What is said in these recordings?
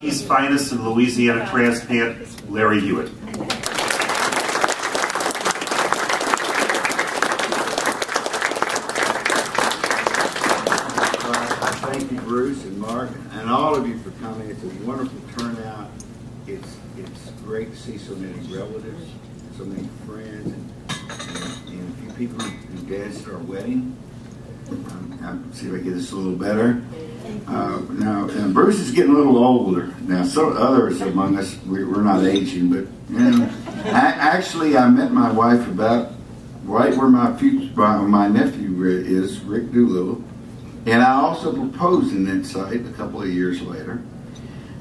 East finest in Louisiana transplant, Larry Hewitt. Thank you, Bruce and Mark, and all of you for coming. It's a wonderful turnout. It's it's great to see so many relatives, so many friends, and, and, and a few people who danced at our wedding. Um, I'll see if I get this a little better. Uh, now, and Bruce is getting a little older. Now, some others among us, we, we're not aging, but you know, I, actually, I met my wife about right where my future, my, nephew is, Rick Doolittle, and I also proposed in that site a couple of years later.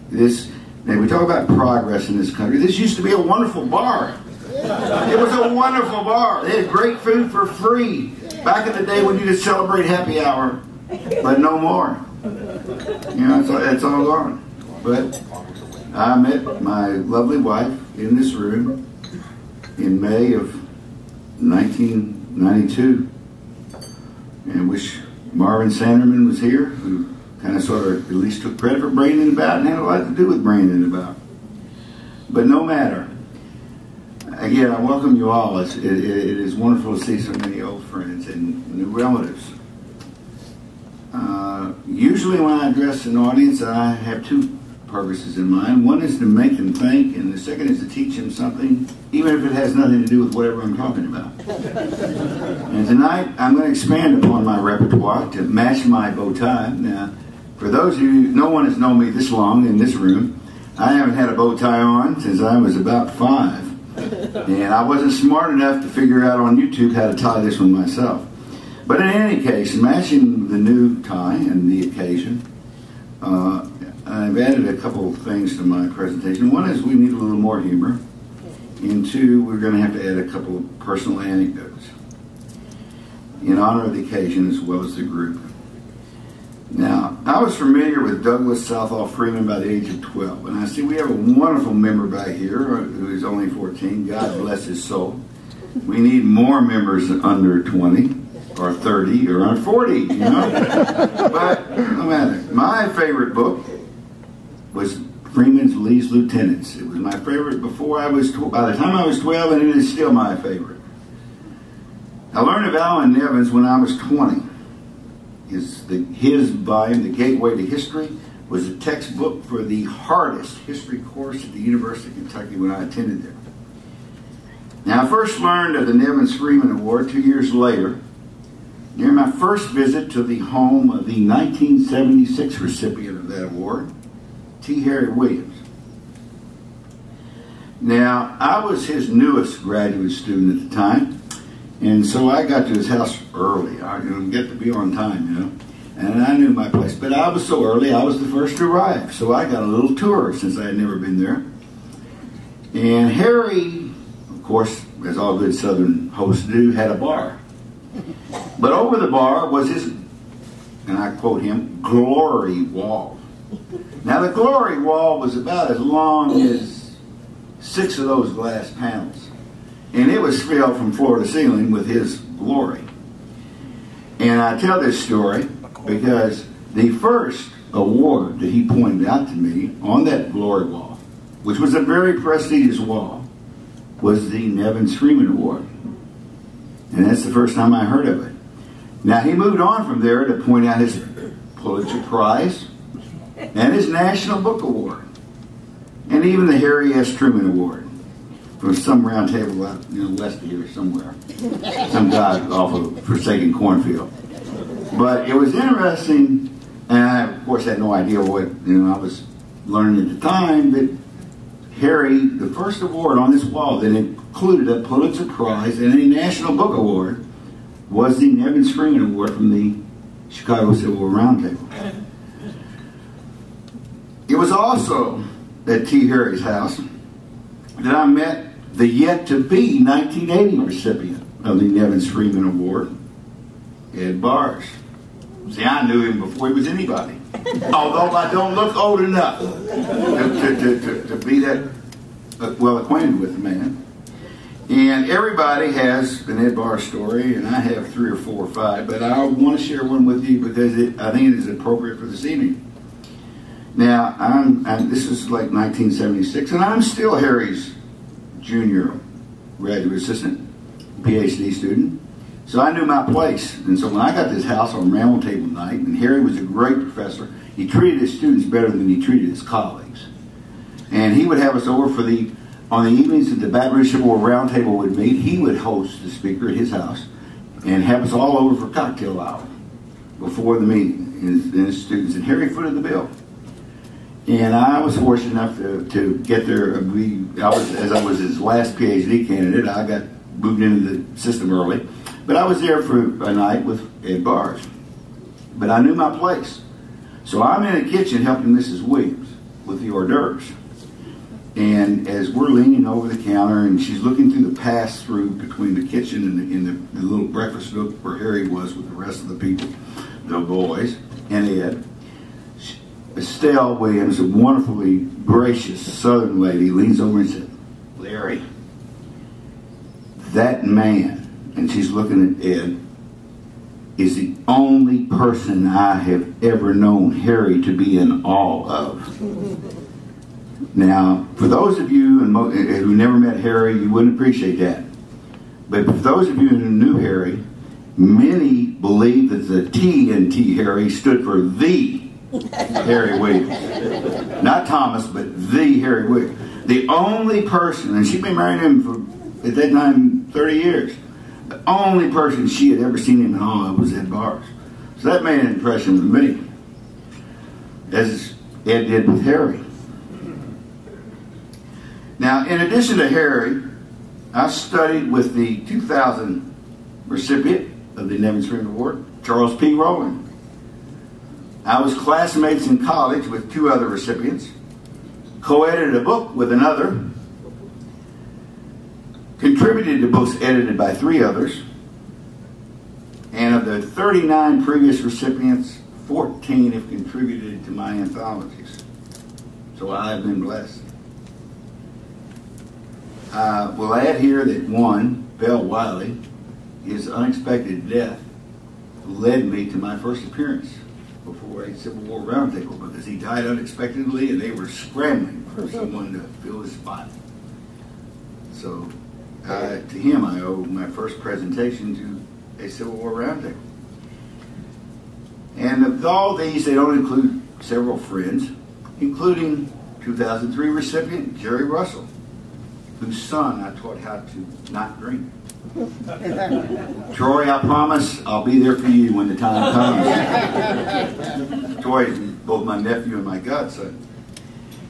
This, now we talk about progress in this country. This used to be a wonderful bar. It was a wonderful bar. They had great food for free. Back in the day when you could celebrate happy hour, but no more. You know, it's, it's all gone. But I met my lovely wife in this room in May of 1992 and wish Marvin Sanderman was here, who kind of sort of at least took credit for Brandon About and had a lot to do with Brandon About. But no matter. Again, I welcome you all. It, it, it is wonderful to see so many old friends and new relatives. Uh, usually when I address an audience, I have two purposes in mind. One is to make them think, and the second is to teach them something, even if it has nothing to do with whatever I'm talking about. and tonight, I'm going to expand upon my repertoire to match my bow tie. Now, for those of you, no one has known me this long in this room. I haven't had a bow tie on since I was about five. And I wasn't smart enough to figure out on YouTube how to tie this one myself. But in any case, matching the new tie and the occasion, uh, I've added a couple of things to my presentation. One is we need a little more humor. And two, we're going to have to add a couple of personal anecdotes in honor of the occasion as well as the group. Now, I was familiar with Douglas Southall Freeman by the age of 12. And I see we have a wonderful member back here who is only 14. God bless his soul. We need more members under 20 or 30 or 40, you know? but no matter. My favorite book was Freeman's Lee's Lieutenants. It was my favorite before I was, by the time I was 12, and it is still my favorite. I learned of Allan Nevins when I was 20. His, the, his volume, The Gateway to History, was a textbook for the hardest history course at the University of Kentucky when I attended there. Now, I first learned of the Nevins Freeman Award two years later during my first visit to the home of the 1976 recipient of that award, T. Harry Williams. Now, I was his newest graduate student at the time, and so I got to his house early. I didn't get to be on time, you know, and I knew my place. But I was so early, I was the first to arrive, so I got a little tour since I had never been there. And Harry, of course, as all good Southern hosts do, had a bar. But over the bar was his, and I quote him, glory wall. Now the glory wall was about as long as six of those glass panels. And it was filled from floor to ceiling with his glory. And I tell this story because the first award that he pointed out to me on that glory wall, which was a very prestigious wall, was the Nevins Freeman Award. And that's the first time I heard of it. Now, he moved on from there to point out his Pulitzer Prize and his National Book Award and even the Harry S. Truman Award from some round table out know, west here somewhere. Some guy off of Forsaken Cornfield. But it was interesting, and I, of course, had no idea what you know I was learning at the time, but Harry, the first award on this wall that included a Pulitzer Prize and a National Book Award was the Nevins Freeman Award from the Chicago Civil War Roundtable. It was also at T. Harry's house that I met the yet-to-be 1980 recipient of the Nevins Freeman Award, Ed Bearss. See, I knew him before he was anybody. Although I don't look old enough to, to, to, to be that uh, well acquainted with the man. And everybody has an Ed Bearss story, and I have three or four or five, but I want to share one with you because it, I think it is appropriate for this evening. Now, I'm, I'm, this is like 1976, and I'm still Harry's junior graduate assistant, PhD student. So I knew my place. And so when I got this house on round table night, and Harry was a great professor, he treated his students better than he treated his colleagues. And he would have us over for the, on the evenings that the Baton Rouge Civil War Roundtable would meet, he would host the speaker at his house and have us all over for cocktail hour before the meeting, and his students. And Harry footed the bill. And I was fortunate enough to, to get there. We, I was, as I was his last PhD candidate, I got moved into the system early. But I was there for a night with Ed Bearss. But I knew my place. So I'm in the kitchen helping Mrs. Williams with the hors d'oeuvres. And as we're leaning over the counter and she's looking through the pass through between the kitchen and, the, and the, the, little breakfast nook where Harry was with the rest of the people, the boys, and Ed, Estelle Williams, a wonderfully gracious southern lady, leans over and says, Larry, that man and she's looking at Ed, is the only person I have ever known Harry to be in awe of. Now, for those of you eh, who never met Harry, you wouldn't appreciate that. But for those of you who knew Harry, many believe that the T in T Harry stood for the Harry Williams. Not Thomas, but the Harry Williams. The only person, and she'd been married to him for, at that time, 30 years. The only person she had ever seen him in awe of was Ed Bearss. So that made an impression with me, as Ed did with Harry. Now, in addition to Harry, I studied with the 2000 recipient of the Nevins Freeman Award, Charles P. Roland. I was classmates in college with two other recipients, co-edited a book with another, contributed to books edited by three others, and of the 39 previous recipients, 14 have contributed to my anthologies. So I have been blessed. Uh, we'll add here that one, Bell Wiley, his unexpected death led me to my first appearance before a Civil War roundtable because he died unexpectedly and they were scrambling for someone to fill his spot. So uh, to him, I owe my first presentation to a Civil War roundtable. And of all these, they don't include several friends, including 2003 recipient Jerry Russell, whose son I taught how to not drink. Troy, I promise I'll be there for you when the time comes. Troy is both my nephew and my godson.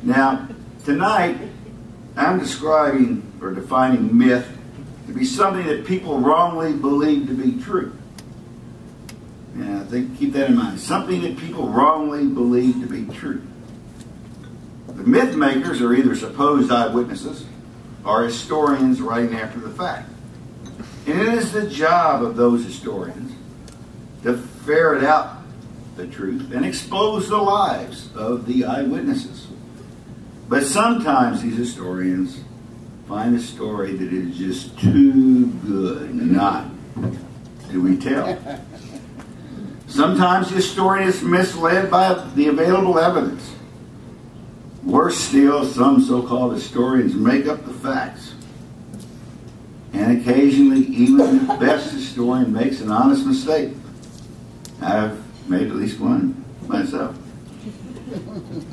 Now, tonight, I'm describing or defining myth to be something that people wrongly believe to be true. And I think keep that in mind. Something that people wrongly believe to be true. The myth makers are either supposed eyewitnesses or historians writing after the fact. And it is the job of those historians to ferret out the truth and expose the lives of the eyewitnesses. But sometimes these historians find a story that is just too good not to retell. Sometimes the historian is misled by the available evidence. Worse still, some so-called historians make up the facts. And occasionally, even the best historian makes an honest mistake. I've made at least one myself.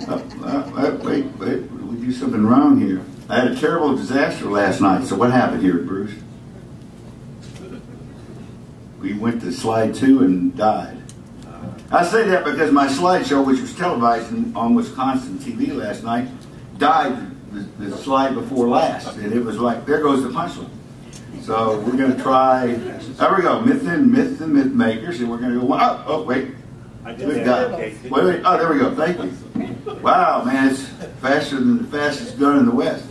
Uh, uh, wait, wait, we do something wrong here. I had a terrible disaster last night. So what happened here, Bruce? We went to slide two and died. I say that because my slideshow, which was televised on Wisconsin TV last night, died the, the slide before last, and it was like there goes the punchline. So we're going to try. There we go, myth and myth and myth makers, and we're going to go. Oh, oh wait, Good God. Wait, wait. Oh, there we go. Thank you. Wow, man, it's faster than the fastest gun in the West.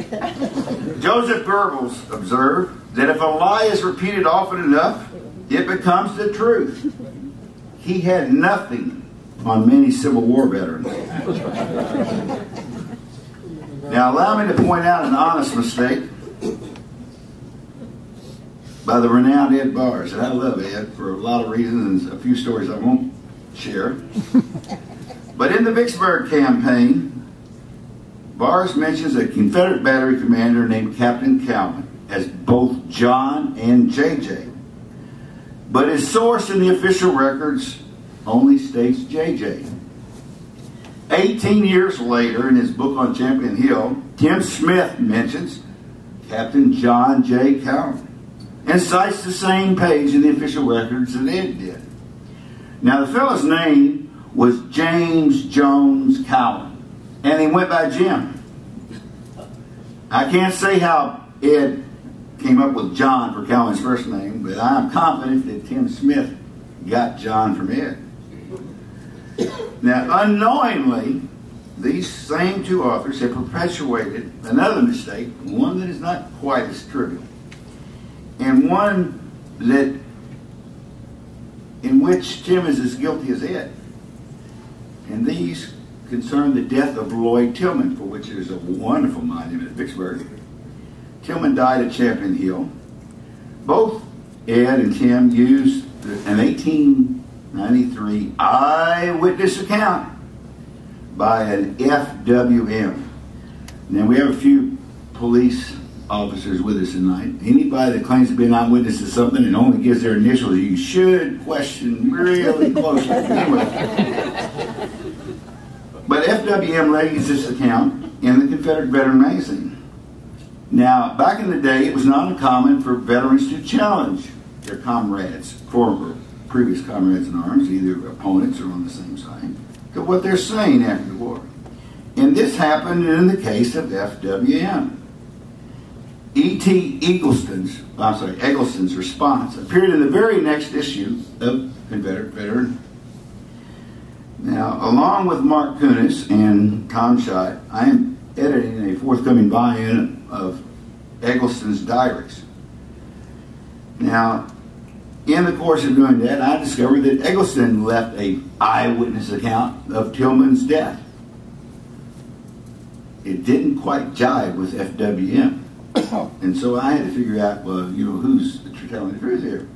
Joseph Goebbels observed that if a lie is repeated often enough, it becomes the truth. He had nothing on many Civil War veterans. Now, allow me to point out an honest mistake by the renowned Ed Bearss. And I love Ed for a lot of reasons and a few stories I won't share. But in the Vicksburg campaign, Bearss mentions a Confederate battery commander named Captain Cowan as both John and JJ. But his source in the official records only states JJ. 18 years later, in his book on Champion Hill, Tim Smith mentions Captain John J. Cowan and cites the same page in the official records that Ed did. Now, the fellow's name was James Jones Cowan, and he went by Jim. I can't say how Ed came up with John for Cowan's first name, but I'm confident that Tim Smith got John from Ed. Now, unknowingly, these same two authors have perpetuated another mistake, one that is not quite as trivial, and one that in which Tim is as guilty as Ed. And these concern the death of Lloyd Tilghman, for which there's a wonderful monument at Vicksburg. Tilghman died at Champion Hill. Both Ed and Tim used an 1893 eyewitness account by an FWM. Now we have a few police officers with us tonight. Anybody that claims to be an eyewitness to something and only gives their initials, you should question really closely. anyway. But FWM lays this account in the Confederate Veteran Magazine. Now, back in the day, it was not uncommon for veterans to challenge their comrades, former, previous comrades in arms, either opponents or on the same side, to what they're saying after the war. And this happened in the case of FWM. E.T. Eggleston's, I'm sorry, Eggleston's response appeared in the very next issue of Confederate Veteran. Now, along with Mark Kunis and Tom Schott, I am editing a forthcoming volume of Eggleston's diaries. Now, in the course of doing that, I discovered that Eggleston left a eyewitness account of Tilghman's death. It didn't quite jive with FWM. And so I had to figure out, well, you know, who's telling the truth here?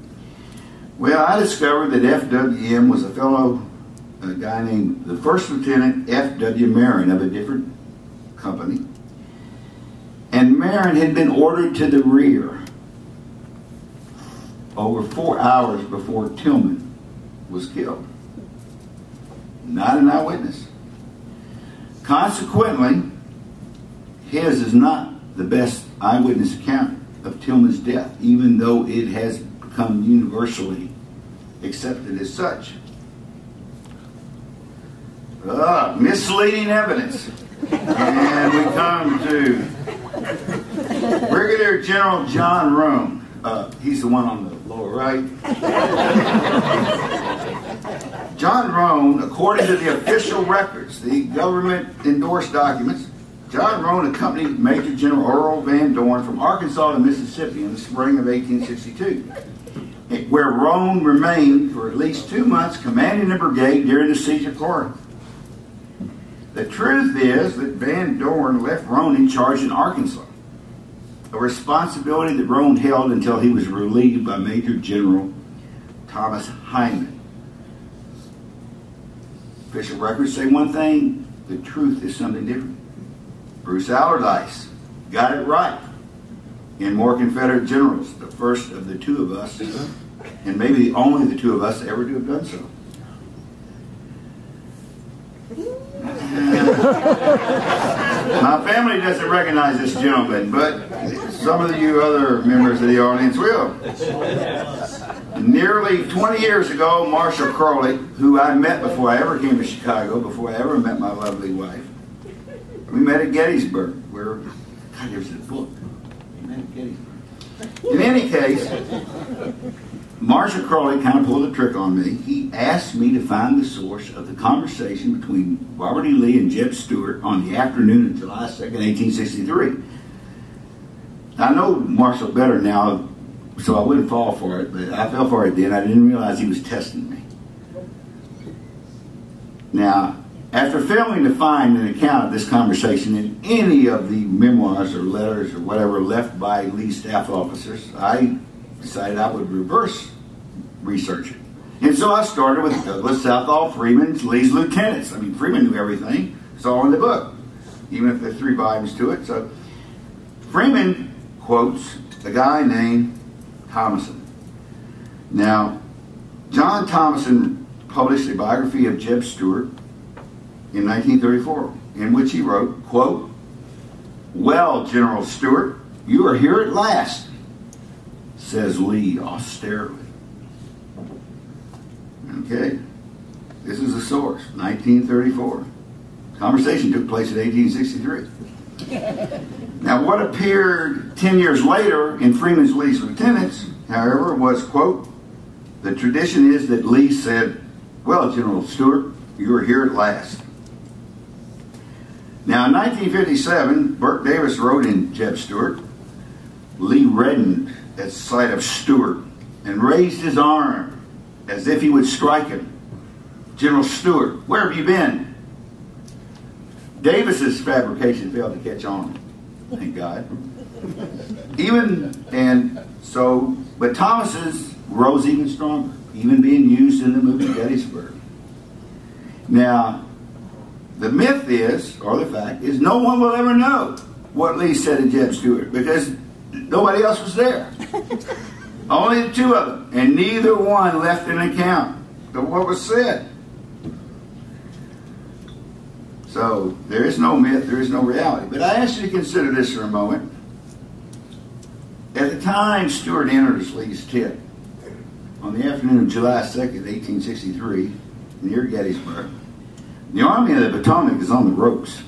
Well, I discovered that FWM was a fellow, a guy named the First Lieutenant F.W. Marin of a different company. And Marin had been ordered to the rear over four hours before Tilghman was killed. Not an eyewitness. Consequently, his is not the best eyewitness account of Tilghman's death, even though it has become universally accepted as such. Uh, misleading evidence. And we come to Brigadier General John Roane. Uh, he's the one on the lower right. John Roane, according to the official records, the government endorsed documents, John Roane accompanied Major General Earl Van Dorn from Arkansas to Mississippi in the spring of 1862, where Roane remained for at least two months commanding the brigade during the siege of Corinth. The truth is that Van Dorn left Roane in charge in Arkansas, a responsibility that Roane held until he was relieved by Major General Thomas Hindman. Official records say one thing, the truth is something different. Bruce Allardice got it right in More Confederate Generals, the first of the two of us, and maybe the only the two of us ever to have done so. My family doesn't recognize this gentleman, but some of you other members of the audience will. Nearly 20 years ago, Marshall Krolick, who I met before I ever came to Chicago, before I ever met my lovely wife, we met at Gettysburg, where, God, there's a book. We met at Gettysburg. In any case, Marshall Krolick kind of pulled a trick on me. He asked me to find the source of the conversation between Robert E. Lee and Jeb Stuart on the afternoon of July 2nd, 1863. I know Marshall better now, so I wouldn't fall for it, but I fell for it then. I didn't realize he was testing me. Now, after failing to find an account of this conversation in any of the memoirs or letters or whatever left by Lee staff officers, I decided I would reverse research it. And so I started with Douglas, Southall, Freeman's Lee's lieutenants. I mean, Freeman knew everything. It's all in the book, even if there's three volumes to it. So Freeman quotes a guy named Thomason. Now, John Thomason published a biography of Jeb Stuart in 1934, in which he wrote, quote, Well, General Stuart, you are here at last, says Lee austerely. Okay, this is a source, 1934. Conversation took place in 1863. now, what appeared 10 years later in Freeman's Lee's lieutenants, however, was, quote, the tradition is that Lee said, Well, General Stuart, you are here at last. Now, in 1957, Burke Davis wrote in Jeb Stuart, Lee reddened at sight of Stuart and raised his arm as if he would strike him. General Stuart, where have you been? Davis's fabrication failed to catch on, thank God. Even, and so, but Thomas's rose even stronger, even being used in the movie Gettysburg. Now, the myth is, or the fact is, no one will ever know what Lee said to Jeb Stuart because nobody else was there. Only the two of them, and neither one left an account of what was said. So there is no myth, there is no reality. But I ask you to consider this for a moment. At the time Stuart entered Lee's tent, on the afternoon of July 2nd, 1863, near Gettysburg, the Army of the Potomac is on the ropes,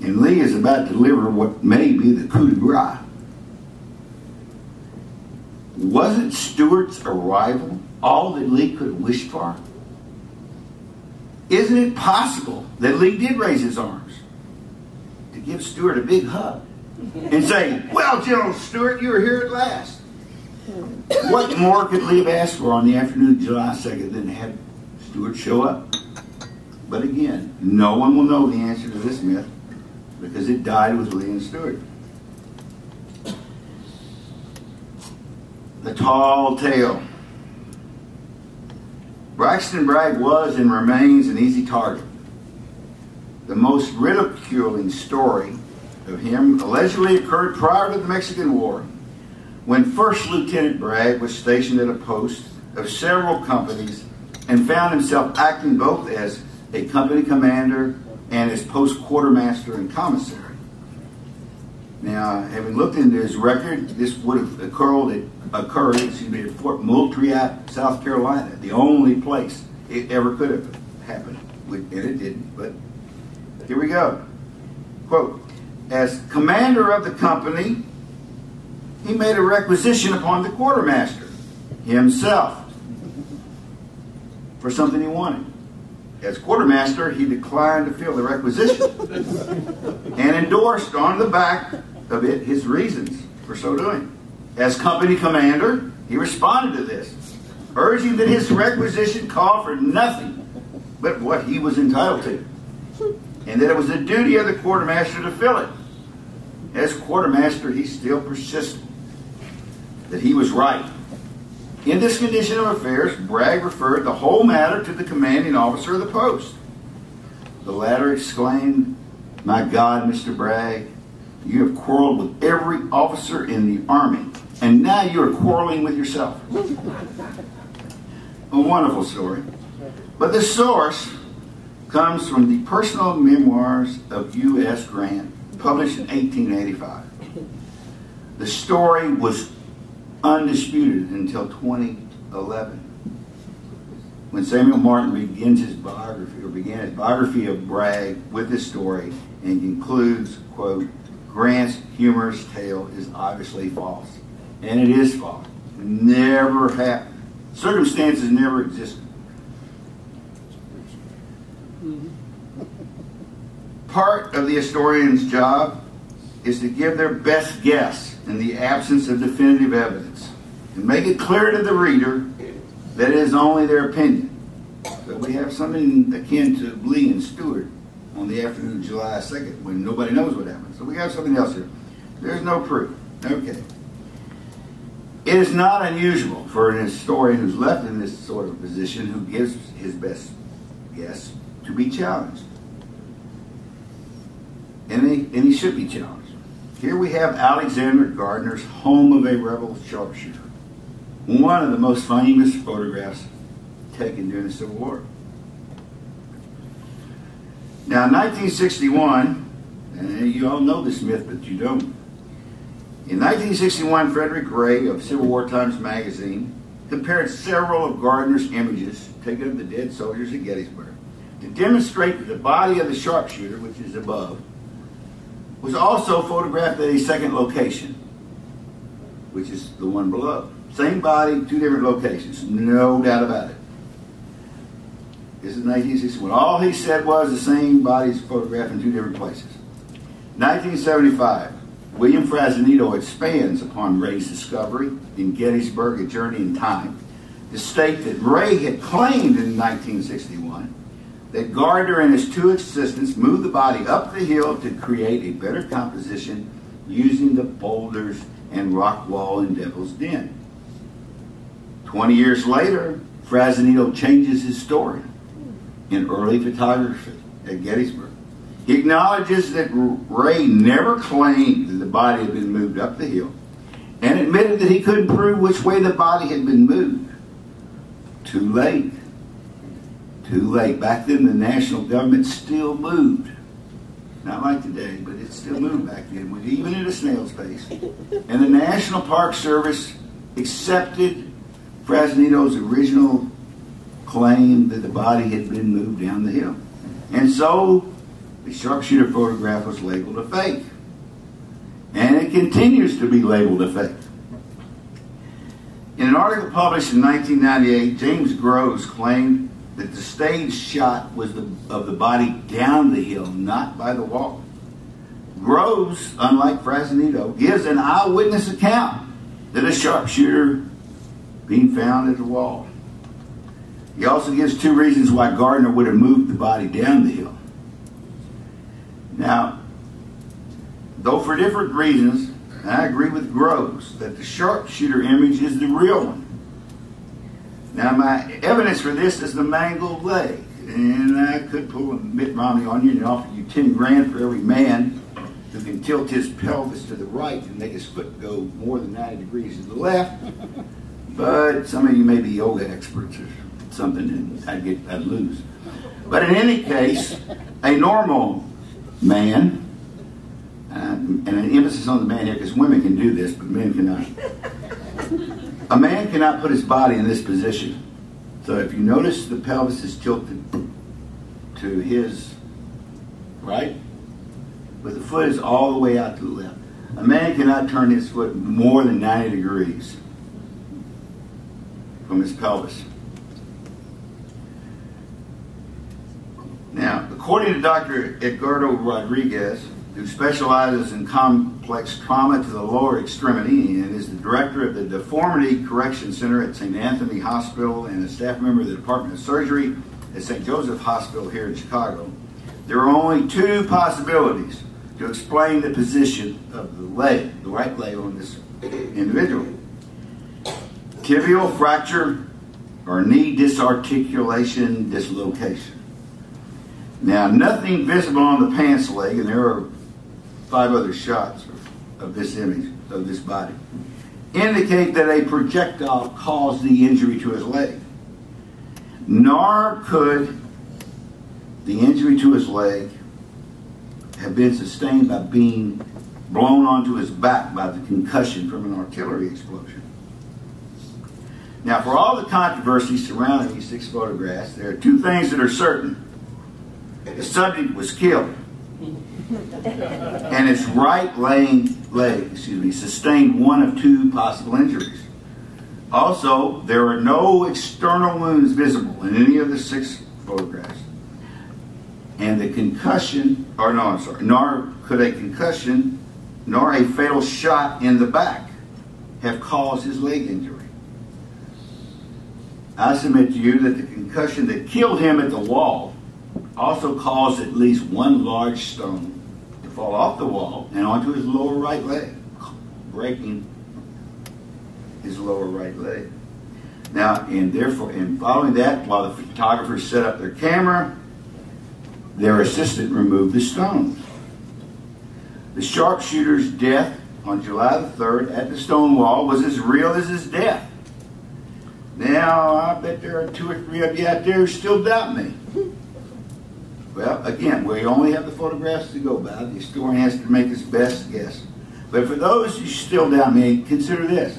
and Lee is about to deliver what may be the coup de grace. Wasn't Stuart's arrival all that Lee could wish for? Isn't it possible that Lee did raise his arms to give Stuart a big hug and say, Well, General Stuart, you are here at last? What more could Lee have asked for on the afternoon of July 2nd than have Stuart show up? But again, no one will know the answer to this myth because it died with Lee and Stuart. The tall tale. Braxton Bragg was and remains an easy target. The most ridiculing story of him allegedly occurred prior to the Mexican War when First Lieutenant Bragg was stationed at a post of several companies and found himself acting both as a company commander and as post quartermaster and commissary. Now, having looked into his record, this would have occurred at, occurred, excuse me, at Fort Moultrie, South Carolina, the only place it ever could have happened. And it didn't, but here we go. Quote, as commander of the company, he made a requisition upon the quartermaster himself for something he wanted. As quartermaster, he declined to fill the requisition and endorsed on the back of it his reasons for so doing. As company commander, he responded to this, urging that his requisition called for nothing but what he was entitled to, and that it was the duty of the quartermaster to fill it. As quartermaster, he still persisted that he was right. In this condition of affairs, Bragg referred the whole matter to the commanding officer of the post. The latter exclaimed, My God, Mr. Bragg, you have quarreled with every officer in the Army, and now you are quarreling with yourself. A wonderful story. But the source comes from the personal memoirs of U.S. Grant, published in 1885. The story was undisputed until 2011, when Samuel Martin begins his biography, or began his biography of Bragg with this story, and concludes, quote, Grant's humorous tale is obviously false. And it is false. Never happened. Circumstances never existed. Mm-hmm. Part of the historian's job is to give their best guess in the absence of definitive evidence and make it clear to the reader that it is only their opinion. But we have something akin to Lee and Stuart on the afternoon of July 2nd when nobody knows what happened. So we have something else here. There's no proof. Okay. It is not unusual for an historian who's left in this sort of position who gives his best guess to be challenged. And he, and he should be challenged. Here we have Alexander Gardner's home of a rebel sharpshooter, one of the most famous photographs taken during the Civil War. Now, in 1961, and you all know this myth, but you don't. In 1961, Frederick Ray of Civil War Times magazine compared several of Gardner's images taken of the dead soldiers at Gettysburg to demonstrate that the body of the sharpshooter, which is above, was also photographed at a second location, which is the one below. Same body, two different locations, no doubt about it. Is 1961. All he said was the same bodies photographed in two different places. 1975, William Frassanito expands upon Ray's discovery in Gettysburg, A Journey in Time, to state that Ray had claimed in 1961 that Gardner and his two assistants moved the body up the hill to create a better composition using the boulders and rock wall in Devil's Den. Twenty years later, Frassanito changes his story in early photography at Gettysburg. He acknowledges that Ray never claimed that the body had been moved up the hill and admitted that he couldn't prove which way the body had been moved. Too late. Too late. Back then, the national government still moved. Not like today, but it still moved back then, even at a snail's pace. And the National Park Service accepted Frassanito's original claim that the body had been moved down the hill. And so the sharpshooter photograph was labeled a fake. And it continues to be labeled a fake. In an article published in 1998, James Groves claimed that the stage shot was the, of the body down the hill, not by the wall. Groves, unlike Frassanito, gives an eyewitness account that a sharpshooter being found at the wall. He also gives two reasons why Gardner would have moved the body down the hill. Now, though for different reasons, I agree with Groves that the sharpshooter image is the real one. Now, my evidence for this is the mangled leg. And I could pull a Mitt Romney on you and offer you 10 grand for every man who can tilt his pelvis to the right and make his foot go more than 90 degrees to the left. But some of you may be yoga experts or something, and I'd, get, I'd lose. But in any case, a normal man, uh, and an emphasis on the man here because women can do this, but men cannot. A man cannot put his body in this position. So if you notice the pelvis is tilted to his right, but the foot is all the way out to the left. A man cannot turn his foot more than 90 degrees from his pelvis. Now, according to Dr. Edgardo Rodriguez, who specializes in complex trauma to the lower extremity and is the director of the Deformity Correction Center at St. Anthony Hospital and a staff member of the Department of Surgery at St. Joseph Hospital here in Chicago, there are only two possibilities to explain the position of the leg, the right leg on this individual. Tibial fracture or knee disarticulation dislocation. Now, nothing visible on the pants leg, and there are five other shots of this image, of this body, indicate that a projectile caused the injury to his leg. Nor could the injury to his leg have been sustained by being blown onto his back by the concussion from an artillery explosion. Now, for all the controversy surrounding these six photographs, there are two things that are certain. The subject was killed, and his right leg, leg, excuse me, sustained one of two possible injuries. Also, there are no external wounds visible in any of the six photographs. And the concussion, or no, I'm sorry, nor could a concussion nor a fatal shot in the back have caused his leg injury. I submit to you that the concussion that killed him at the wall also caused at least one large stone to fall off the wall and onto his lower right leg, breaking his lower right leg. Now, and therefore, in following that, while the photographers set up their camera, their assistant removed the stones. The sharpshooter's death on July the 3rd at the stone wall was as real as his death. Now, I bet there are two or three of you out there who still doubt me. Well, again, we only have the photographs to go by. The historian has to make his best guess. But for those who still doubt me, consider this.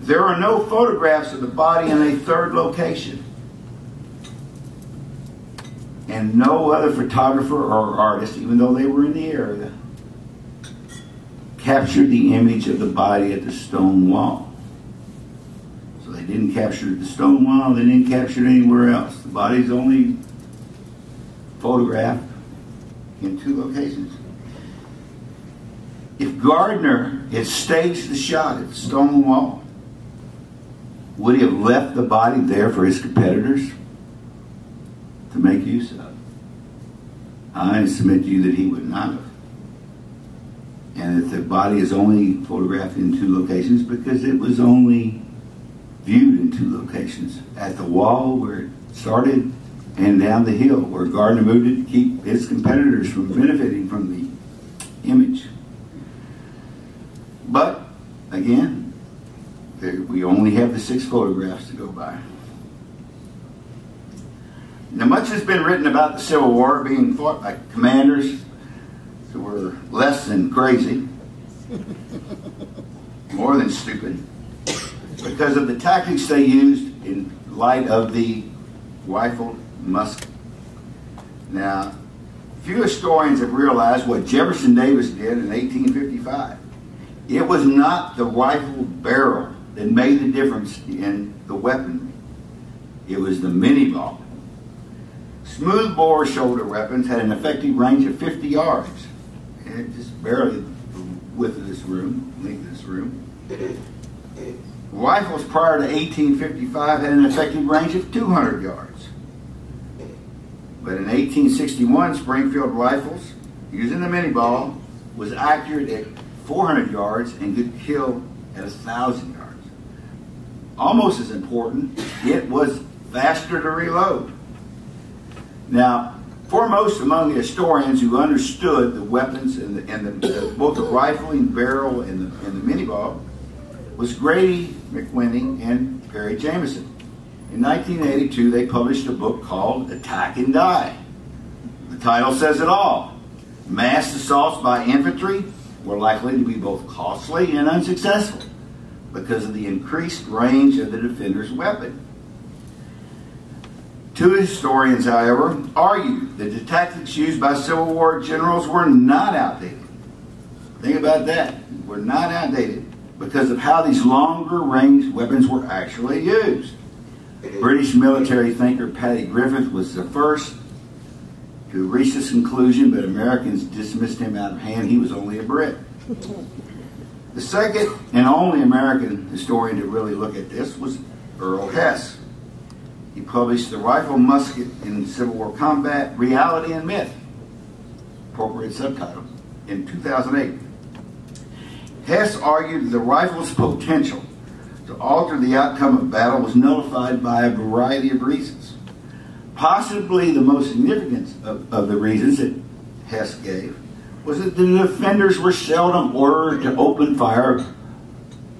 There are no photographs of the body in a third location. And no other photographer or artist, even though they were in the area, captured the image of the body at the stone wall. So they didn't capture the stone wall, they didn't capture it anywhere else. The body's only photographed in two locations. If Gardner had staged the shot at the stone would he have left the body there for his competitors to make use of? I submit to you that he would not have. And that the body is only photographed in two locations because it was only viewed in two locations at the wall where it started and down the hill where Gardner moved it to keep his competitors from benefiting from the image. But again, we only have the six photographs to go by. Now, much has been written about the Civil War being fought by commanders who were less than crazy, more than stupid, because of the tactics they used in light of the rifled musket. Now, few historians have realized what Jefferson Davis did in 1855. It was not the rifle barrel that made the difference in the weapon. It was the minié ball. Smoothbore shoulder weapons had an effective range of 50 yards. And just barely the width of this room, length of this room. Rifles prior to 1855 had an effective range of 200 yards. But in 1861, Springfield rifles, using the minié ball, was accurate at 400 yards and could kill at 1,000 yards. Almost as important, it was faster to reload. Now, foremost among the historians who understood the weapons and, the, and the, both the rifling barrel and the, and the minié ball was Grady McWhiney and Perry Jamieson. In 1982, they published a book called Attack and Die. The title says it all. Mass assaults by infantry were likely to be both costly and unsuccessful because of the increased range of the defender's weapon. Two historians, however, argue that the tactics used by Civil War generals were not outdated. Think about that. Were not outdated because of how these longer range weapons were actually used. British military thinker Paddy Griffith was the first to reach this conclusion, but Americans dismissed him out of hand. He was only a Brit. The second and only American historian to really look at this was Earl Hess. He published The Rifle Musket in Civil War Combat, Reality and Myth, appropriate subtitle, in 2008. Hess argued the rifle's potential to alter the outcome of battle was nullified by a variety of reasons. Possibly the most significant of, of the reasons that Hess gave was that the defenders were seldom ordered to open fire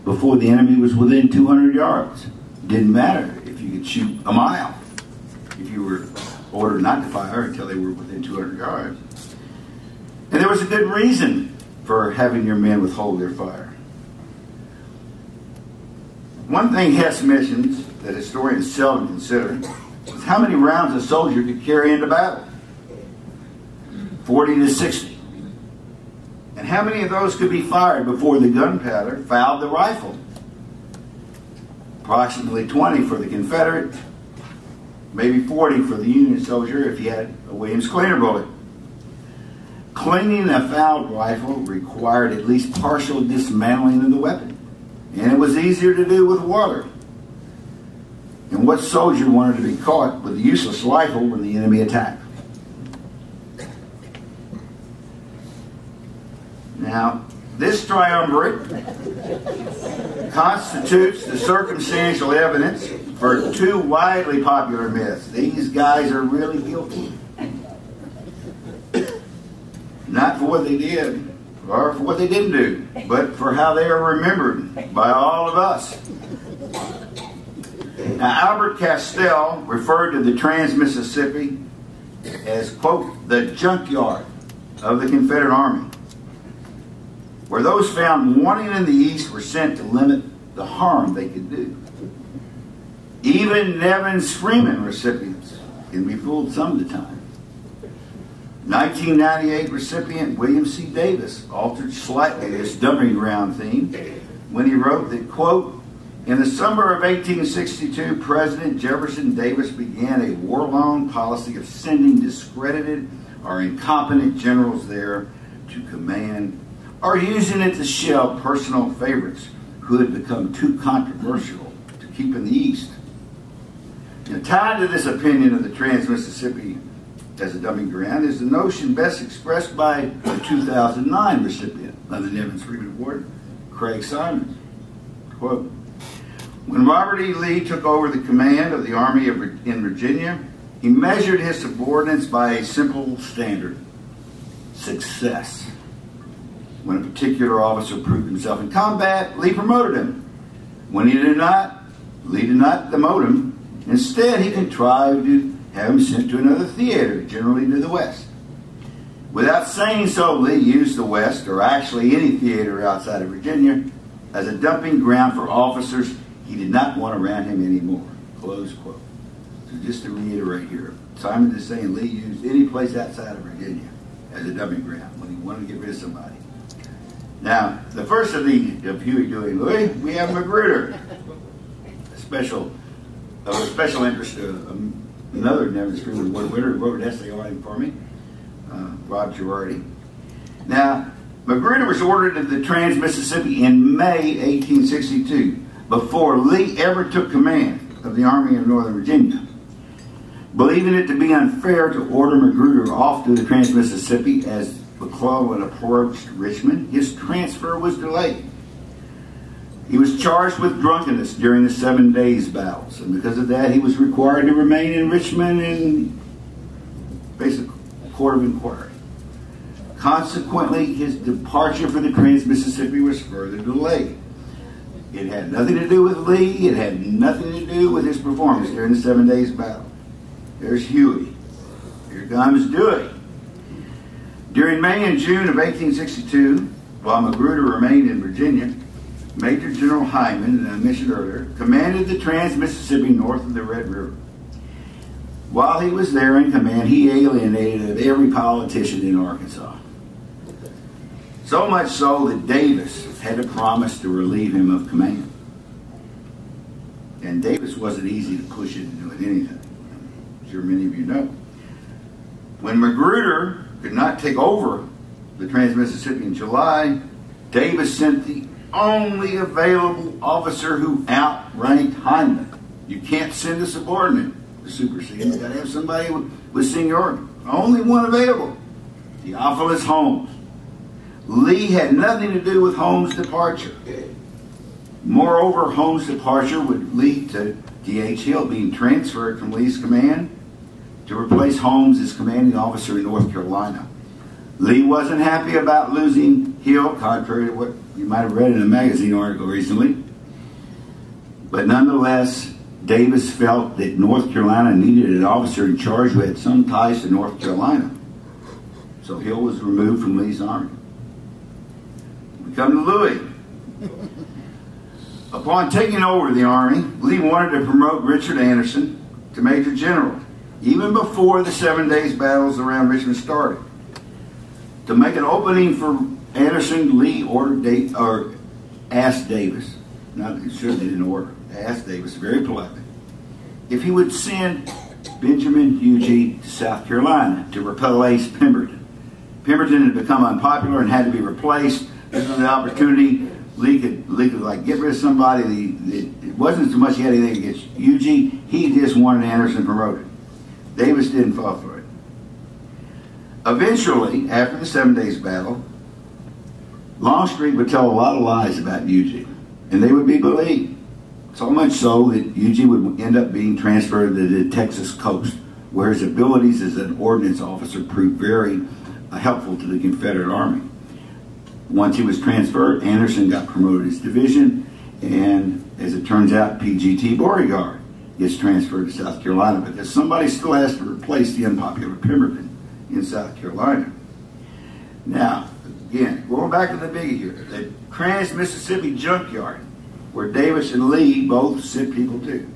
before the enemy was within 200 yards. Didn't matter if you could shoot a mile if you were ordered not to fire until they were within 200 yards. And there was a good reason for having your men withhold their fire. One thing Hess mentions that historians seldom consider is how many rounds a soldier could carry into battle 40 to 60. And how many of those could be fired before the gunpowder fouled the rifle? approximately 20 for the Confederate, maybe 40 for the Union soldier if he had a Williams cleaner bullet. Cleaning a fouled rifle required at least partial dismantling of the weapon, and it was easier to do with water. And what soldier wanted to be caught with a useless rifle when the enemy attacked? Now, This triumvirate constitutes the circumstantial evidence for two widely popular myths. These guys are really guilty. Not for what they did or for what they didn't do, but for how they are remembered by all of us. Now, Albert Castel referred to the Trans Mississippi as, quote, the junkyard of the Confederate Army, where those found wanting in the East were sent to limit the harm they could do. Even Nevins Freeman recipients can be fooled some of the time. 1998 recipient William C. Davis altered slightly this dumping ground theme when he wrote that, quote, in the summer of 1862, President Jefferson Davis began a war-long policy of sending discredited or incompetent generals there to command or using it to shell personal favorites who had become too controversial to keep in the East. Now, tied to this opinion of the Trans-Mississippi as a dumping ground is the notion best expressed by the 2009 recipient of the Nevins Freeman Award, Craig Symonds. Quote, when Robert E. Lee took over the command of the Army of, in Virginia, he measured his subordinates by a simple standard success. When a particular officer proved himself in combat, Lee promoted him. When he did not, Lee did not demote him. Instead, he contrived to have him sent to another theater, generally to the west. Without saying so, Lee used the west, or actually any theater outside of Virginia, as a dumping ground for officers he did not want around him anymore. Close quote. So just to reiterate here, Simon is saying Lee used any place outside of Virginia as a dumping ground when he wanted to get rid of somebody. Now, the first of the of Huey, Dewey, Louie, we have Magruder, a special, of a special interest. Uh, um, another Nevins Freeman Award winner who wrote an essay on him for me, uh, Rob Girardi. Now, Magruder was ordered to the Trans Mississippi in May 1862 before Lee ever took command of the Army of Northern Virginia. Believing it to be unfair to order Magruder off to the Trans Mississippi as McClellan approached Richmond, his transfer was delayed. He was charged with drunkenness during the Seven Days battles, and because of that, he was required to remain in Richmond in basic court of inquiry. Consequently, his departure for the Trans Mississippi was further delayed. It had nothing to do with Lee. It had nothing to do with his performance during the Seven Days Battle. There's Huey. Here comes Dewey. During May and June of 1862, while Magruder remained in Virginia, Major General Hindman, that I mentioned earlier, commanded the Trans-Mississippi north of the Red River. While he was there in command, he alienated every politician in Arkansas. So much so that Davis had to promise to relieve him of command. And Davis wasn't easy to push into doing anything. I'm sure many of you know. When Magruder could not take over the Trans-Mississippi in July, Davis sent the only available officer who outranked Hindman. You can't send a subordinate to supersede. You've got to have somebody with, with seniority. Only one available. Theophilus Holmes. Lee had nothing to do with Holmes' departure. Moreover, Holmes' departure would lead to D.H. Hill being transferred from Lee's command to replace Holmes as commanding officer in North Carolina. Lee wasn't happy about losing Hill, contrary to what you might have read in a magazine article recently. But nonetheless, Davis felt that North Carolina needed an officer in charge who had some ties to North Carolina. So Hill was removed from Lee's army. We come to Louis. Upon taking over the army, Lee wanted to promote Richard Anderson to Major General, even before the Seven Days battles around Richmond started. To make an opening for Anderson, Lee ordered or asked Davis, not sure they didn't order, asked Davis very politely, if he would send Benjamin Huger to South Carolina to replace Pemberton. Pemberton had become unpopular and had to be replaced. This was an opportunity. Lee could, Lee could like get rid of somebody. It wasn't so much he had anything against Huger. He just wanted Anderson promoted. Davis didn't fall for it. Eventually, after the Seven Days Battle, Longstreet would tell a lot of lies about Huger, and they would be believed. So much so that Huger would end up being transferred to the Texas coast, where his abilities as an ordnance officer proved very uh, helpful to the Confederate Army. Once he was transferred, Anderson got promoted his division, and as it turns out, PGT Beauregard gets transferred to South Carolina because somebody still has to replace the unpopular Pemberton in South Carolina. Now, again, going back to the biggie here, the Trans Mississippi Junkyard, where Davis and Lee both sent people to.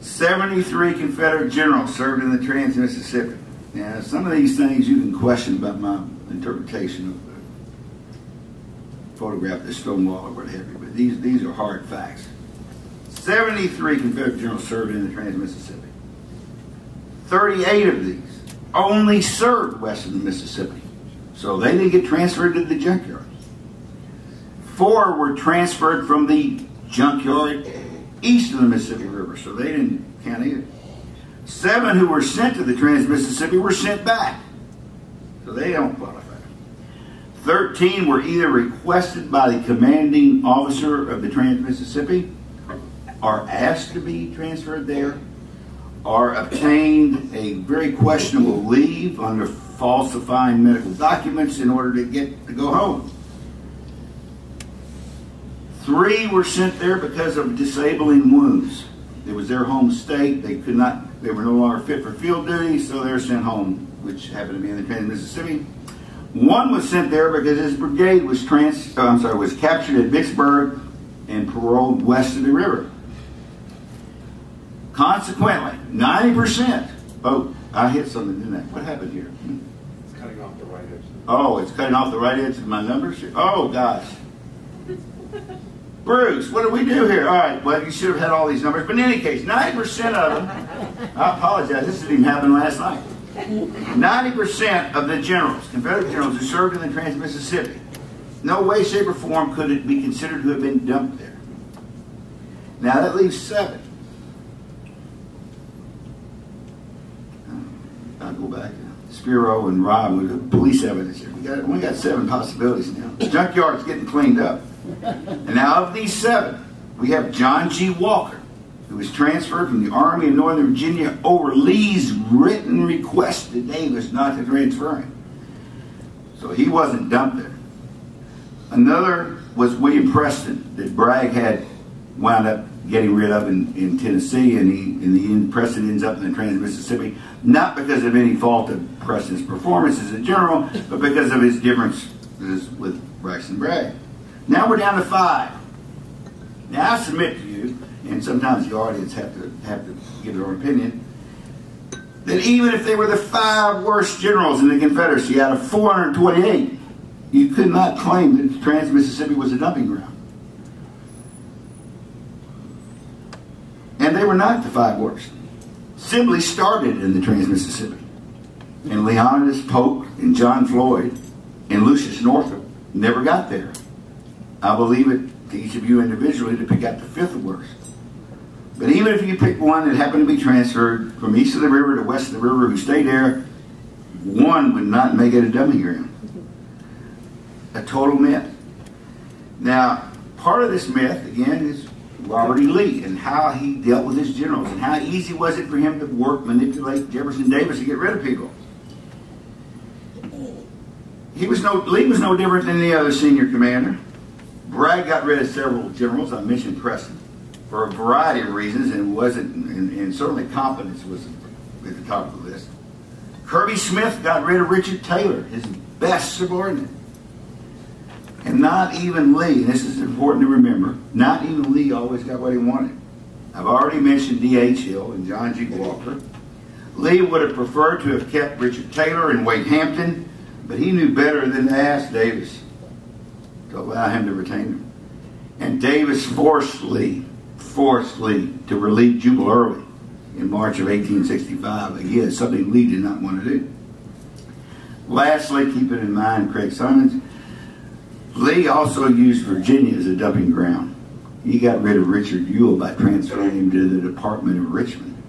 73 Confederate generals served in the Trans Mississippi. Now, some of these things you can question about my interpretation of the photograph, the Stonewall or what have you, but these, these are hard facts. 73 Confederate generals served in the Trans Mississippi. 38 of these only served west of the Mississippi. So they didn't get transferred to the junkyard. Four were transferred from the junkyard east of the Mississippi River, so they didn't count either. Seven who were sent to the Trans Mississippi were sent back, so they don't qualify. 13 were either requested by the commanding officer of the Trans Mississippi or asked to be transferred there or obtained a very questionable leave under falsifying medical documents in order to get to go home. Three were sent there because of disabling wounds. It was their home state. They could not, they were no longer fit for field duty, so they were sent home, which happened to be in the Trans Mississippi. One was sent there because his brigade was trans, uh, I'm sorry, was captured at Vicksburg and paroled west of the river. Consequently, 90%. Oh, I hit something, didn't I? What happened here? Hmm. It's cutting off the right edge. Oh, it's cutting off the right edge of my numbers? Oh, gosh. Bruce, what do we do here? All right, well, you should have had all these numbers. But in any case, 90% of them, I apologize, this didn't even happen last night. 90% of the generals, Confederate generals who served in the Trans Mississippi, no way, shape, or form could it be considered to have been dumped there. Now that leaves seven. I'll go back. Spiro and Rob with the police evidence here. We got we got seven possibilities now. The junkyard's getting cleaned up. And now of these seven, we have John G. Walker, who was transferred from the Army of Northern Virginia over Lee's written request to Davis not to transfer him. So he wasn't dumped there. Another was William Preston that Bragg had wound up getting rid of in, in Tennessee, and he in the end Preston ends up in the Trans Mississippi, not because of any fault of Preston's performance as a general, but because of his differences with Braxton Bragg. Now we're down to five. Now I submit to you, and sometimes the audience have to have to give their own opinion, that even if they were the five worst generals in the Confederacy out of 428, you could not claim that the Trans Mississippi was a dumping ground. And they were not the five worst. Sibley started in the Trans Mississippi. And Leonidas Polk and John Floyd and Lucius Northrop never got there. I believe it to each of you individually to pick out the fifth worst. But even if you pick one that happened to be transferred from east of the river to west of the river who stayed there, one would not make it a dumping ground. A total myth. Now, part of this myth, again, is Robert E. Lee and how he dealt with his generals and how easy was it for him to work, manipulate Jefferson Davis to get rid of people. He was no Lee was no different than any other senior commander. Bragg got rid of several generals. I mentioned Preston for a variety of reasons, and wasn't, and, and certainly competence was at the top of the list. Kirby Smith got rid of Richard Taylor, his best subordinate. And not even Lee, and this is important to remember, not even Lee always got what he wanted. I've already mentioned D.H. Hill and John G. Walker. Lee would have preferred to have kept Richard Taylor and Wade Hampton, but he knew better than to ask Davis to allow him to retain him. And Davis forced Lee, forced Lee to relieve Jubal Early in March of 1865. Again, something Lee did not want to do. Lastly, keep it in mind, Craig Symonds, Lee also used Virginia as a dumping ground. He got rid of Richard Ewell by transferring him to the Department of Richmond.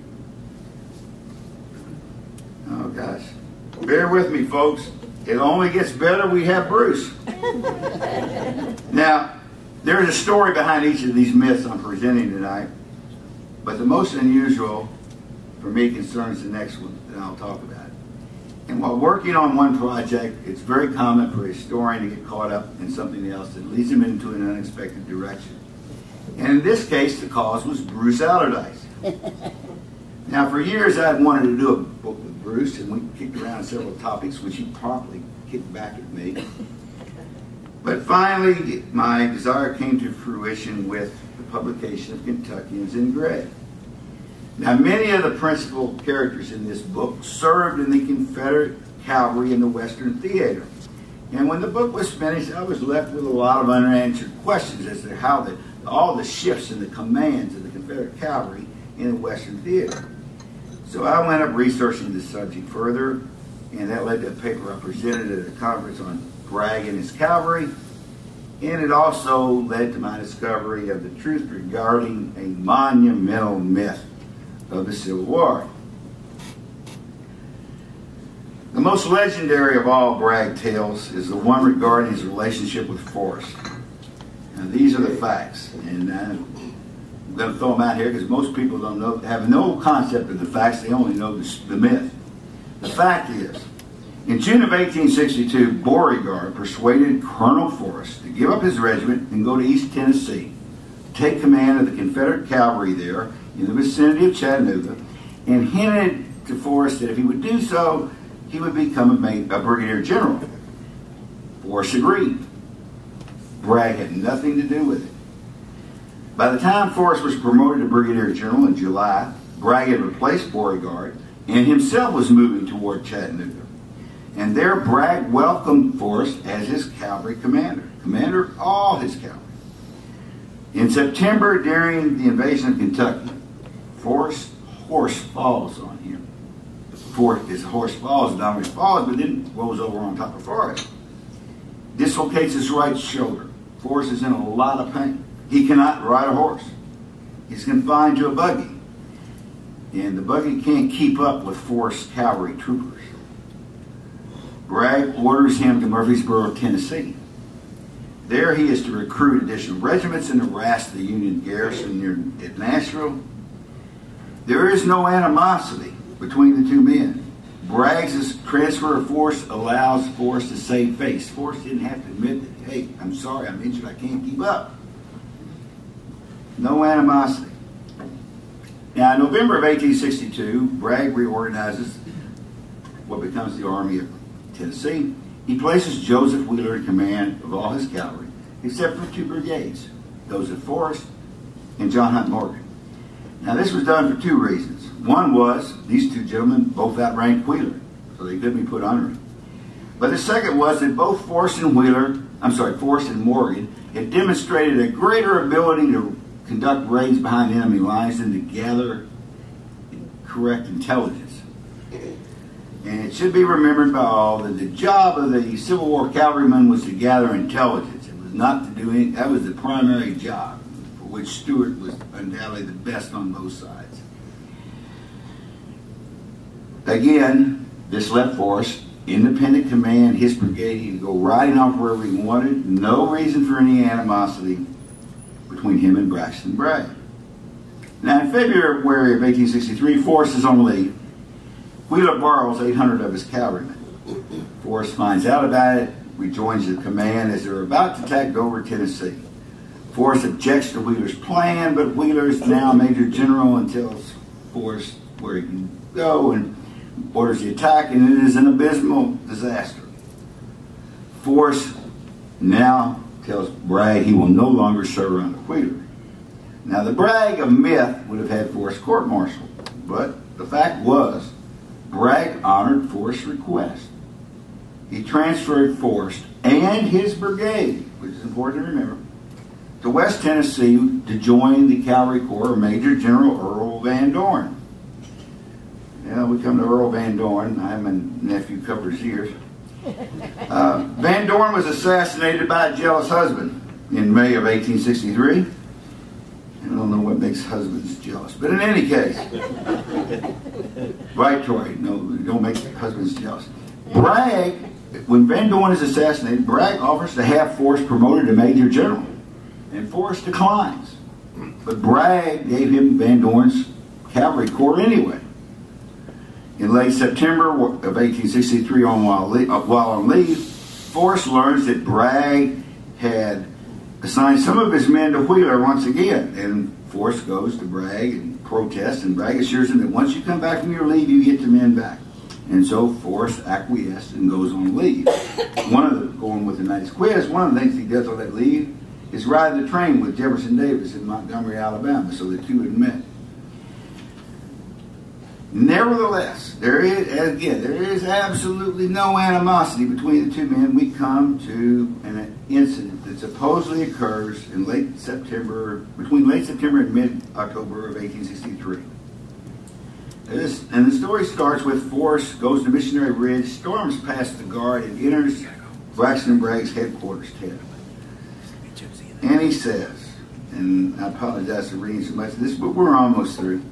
Oh, gosh. Bear with me, folks. it only gets better. We have Bruce. now, there's a story behind each of these myths I'm presenting tonight, but the most unusual for me concerns the next one that I'll talk about. And while working on one project, it's very common for a historian to get caught up in something else that leads him into an unexpected direction. And in this case, the cause was Bruce Allardice. now, for years, I'd wanted to do a book with Bruce, and we kicked around several topics, which he promptly kicked back at me. But finally, my desire came to fruition with the publication of Kentuckians in Gray. Now, many of the principal characters in this book served in the Confederate cavalry in the Western Theater. And when the book was finished, I was left with a lot of unanswered questions as to how the, all the shifts in the commands of the Confederate cavalry in the Western Theater. So I went up researching the subject further, and that led to a paper I presented at a conference on Bragg and his cavalry. And it also led to my discovery of the truth regarding a monumental myth of the Civil War. The most legendary of all Bragg tales is the one regarding his relationship with Forrest. Now, these are the facts, and uh, I'm going to throw them out here because most people don't know, have no concept of the facts. They only know the, the myth. The fact is, in June of 1862, Beauregard persuaded Colonel Forrest to give up his regiment and go to East Tennessee, take command of the Confederate cavalry there in the vicinity of Chattanooga, and hinted to Forrest that if he would do so, he would become a, brigadier general. Forrest agreed. Bragg had nothing to do with it. By the time Forrest was promoted to brigadier general in July, Bragg had replaced Beauregard and himself was moving toward Chattanooga. And there Bragg welcomed Forrest as his cavalry commander, commander of all his cavalry. In September, during the invasion of Kentucky, Forrest's horse falls on him. Forrest, his horse falls, Dominic falls, but then rolls over on top of Forrest. Dislocates his right shoulder. Forrest is in a lot of pain. He cannot ride a horse. He's confined to a buggy. And the buggy can't keep up with Forrest's cavalry troopers. Bragg orders him to Murfreesboro, Tennessee. There he is to recruit additional regiments and harass the Union garrison near Nashville. There is no animosity between the two men. Bragg's transfer of Forrest allows Forrest to save face. Forrest didn't have to admit that, hey, I'm sorry, I'm injured, I can't keep up. No animosity. Now, in November of 1862, Bragg reorganizes what becomes the Army of Tennessee. He places Joseph Wheeler in command of all his cavalry, except for two brigades, those of Forrest and John Hunt Morgan. Now, this was done for two reasons. One was these two gentlemen both outranked Wheeler, so they couldn't be put under him. But the second was that both Forrest and Wheeler, I'm sorry, Forrest and Morgan, had demonstrated a greater ability to conduct raids behind enemy lines than to gather correct intelligence. And it should be remembered by all that the job of the Civil War cavalryman was to gather intelligence. It was not to do any, that was the primary job, which Stuart was undoubtedly the best on both sides. Again, this left Forrest independent command, his brigade, he could go riding off wherever he wanted, no reason for any animosity between him and Braxton Bragg. Now, in February of 1863, Forrest is on leave. Wheeler borrows 800 of his cavalrymen. Forrest finds out about it, rejoins the command as they're about to attack Dover, Tennessee. Forrest objects to Wheeler's plan, but Wheeler is now Major General and tells Forrest where he can go and orders the attack, and it is an abysmal disaster. Forrest now tells Bragg he will no longer serve under Wheeler. Now, the Bragg of myth would have had Forrest court-martialed, but the fact was Bragg honored Forrest's request. He transferred Forrest and his brigade, which is important to remember, to West Tennessee to join the Cavalry Corps of Major General Earl Van Dorn. Now we come to Earl Van Dorn. I have my nephew covers ears. Uh, Van Dorn was assassinated by a jealous husband in May of 1863. I don't know what makes husbands jealous, but in any case, right, Troy? No, don't make husbands jealous. Bragg when Van Dorn is assassinated, Bragg offers to have Forrest promoted to Major General, and Forrest declines. But Bragg gave him Van Dorn's cavalry corps anyway. In late September of 1863, on while, uh, while on leave, Forrest learns that Bragg had assigned some of his men to Wheeler once again, and Forrest goes to Bragg and protests, and Bragg assures him that once you come back from your leave, you get the men back. And so Forrest acquiesced and goes on leave. One of the, going with the nice quiz, one of the things he does on that leave is ride the train with Jefferson Davis in Montgomery, Alabama, so the two had met. Nevertheless, there is, again, there is absolutely no animosity between the two men. We come to an incident that supposedly occurs in late September, between late September and mid-October of 1863. This, and the story starts with Forrest goes to Missionary Ridge, storms past the guard, and enters Braxton Bragg's headquarters tent. And he says, and I apologize for reading so much of this, but we're almost through.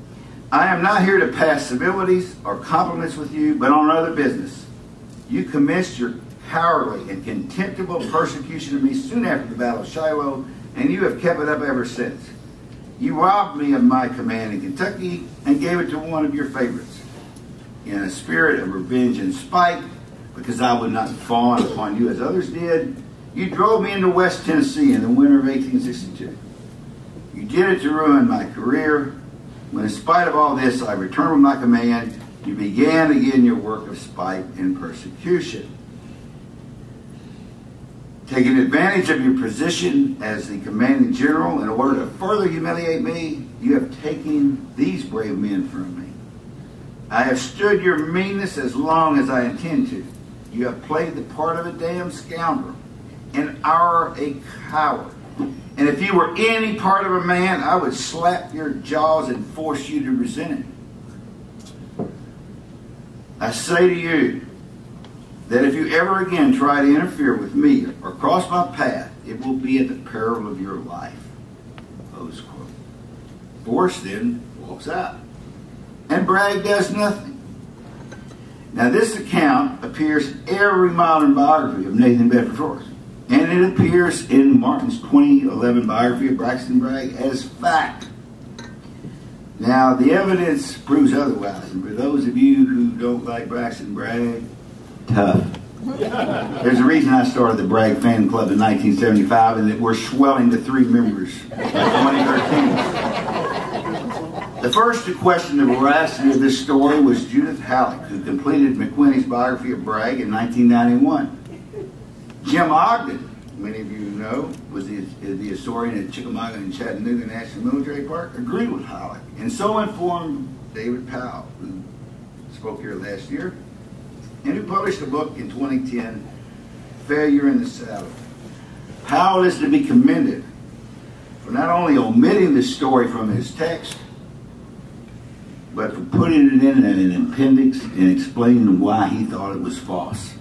I am not here to pass civilities or compliments with you, but on other business. You commenced your cowardly and contemptible persecution of me soon after the Battle of Shiloh, and you have kept it up ever since. You robbed me of my command in Kentucky and gave it to one of your favorites. In a spirit of revenge and spite, because I would not fawn upon you as others did, you drove me into West Tennessee in the winter of 1862. You did it to ruin my career. When, in spite of all this, I returned with my command, you began again your work of spite and persecution. Taking advantage of your position as the commanding general in order to further humiliate me, you have taken these brave men from me. I have stood your meanness as long as I intend to. You have played the part of a damn scoundrel and are a coward. And if you were any part of a man, I would slap your jaws and force you to resent it. I say to you that if you ever again try to interfere with me or cross my path, it will be at the peril of your life. Close quote. Then walks out. And Bragg does nothing. Now, this account appears in every modern biography of Nathan Bedford Forrest. And it appears in Martin's 2011 biography of Braxton Bragg as fact. Now, the evidence proves otherwise. And for those of you who don't like Braxton Bragg, tough. There's a reason I started the Bragg Fan Club in 1975 and that we're swelling to three members by 2013. The first to question the veracity of this story was Judith Hallock, who completed McWhiney's biography of Bragg in 1991. Jim Ogden, many of you know, was the, the historian at Chickamauga and Chattanooga National Military Park, agreed with Hallock. And so informed David Powell, who spoke here last year, and who published a book in 2010, Failure in the Saddle. Powell is to be commended for not only omitting the story from his text, but for putting it in an appendix and explaining why he thought it was false.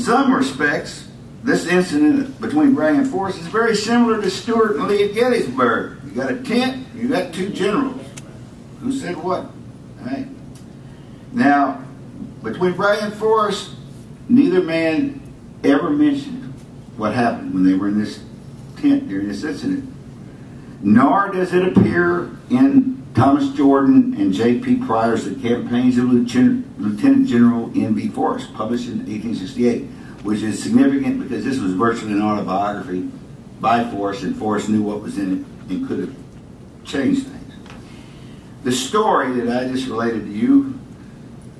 Some respects, this incident between Bragg and Forrest is very similar to Stuart and Lee at Gettysburg. You got a tent, you got two generals. Who said what? All right. Now, between Bragg and Forrest, neither man ever mentioned what happened when they were in this tent during this incident. Nor does it appear in Thomas Jordan and J.P. Pryor's The Campaigns of Lieutenant, General N.B. Forrest, published in 1868, which is significant because this was virtually an autobiography by Forrest, and Forrest knew what was in it and could have changed things. The story that I just related to you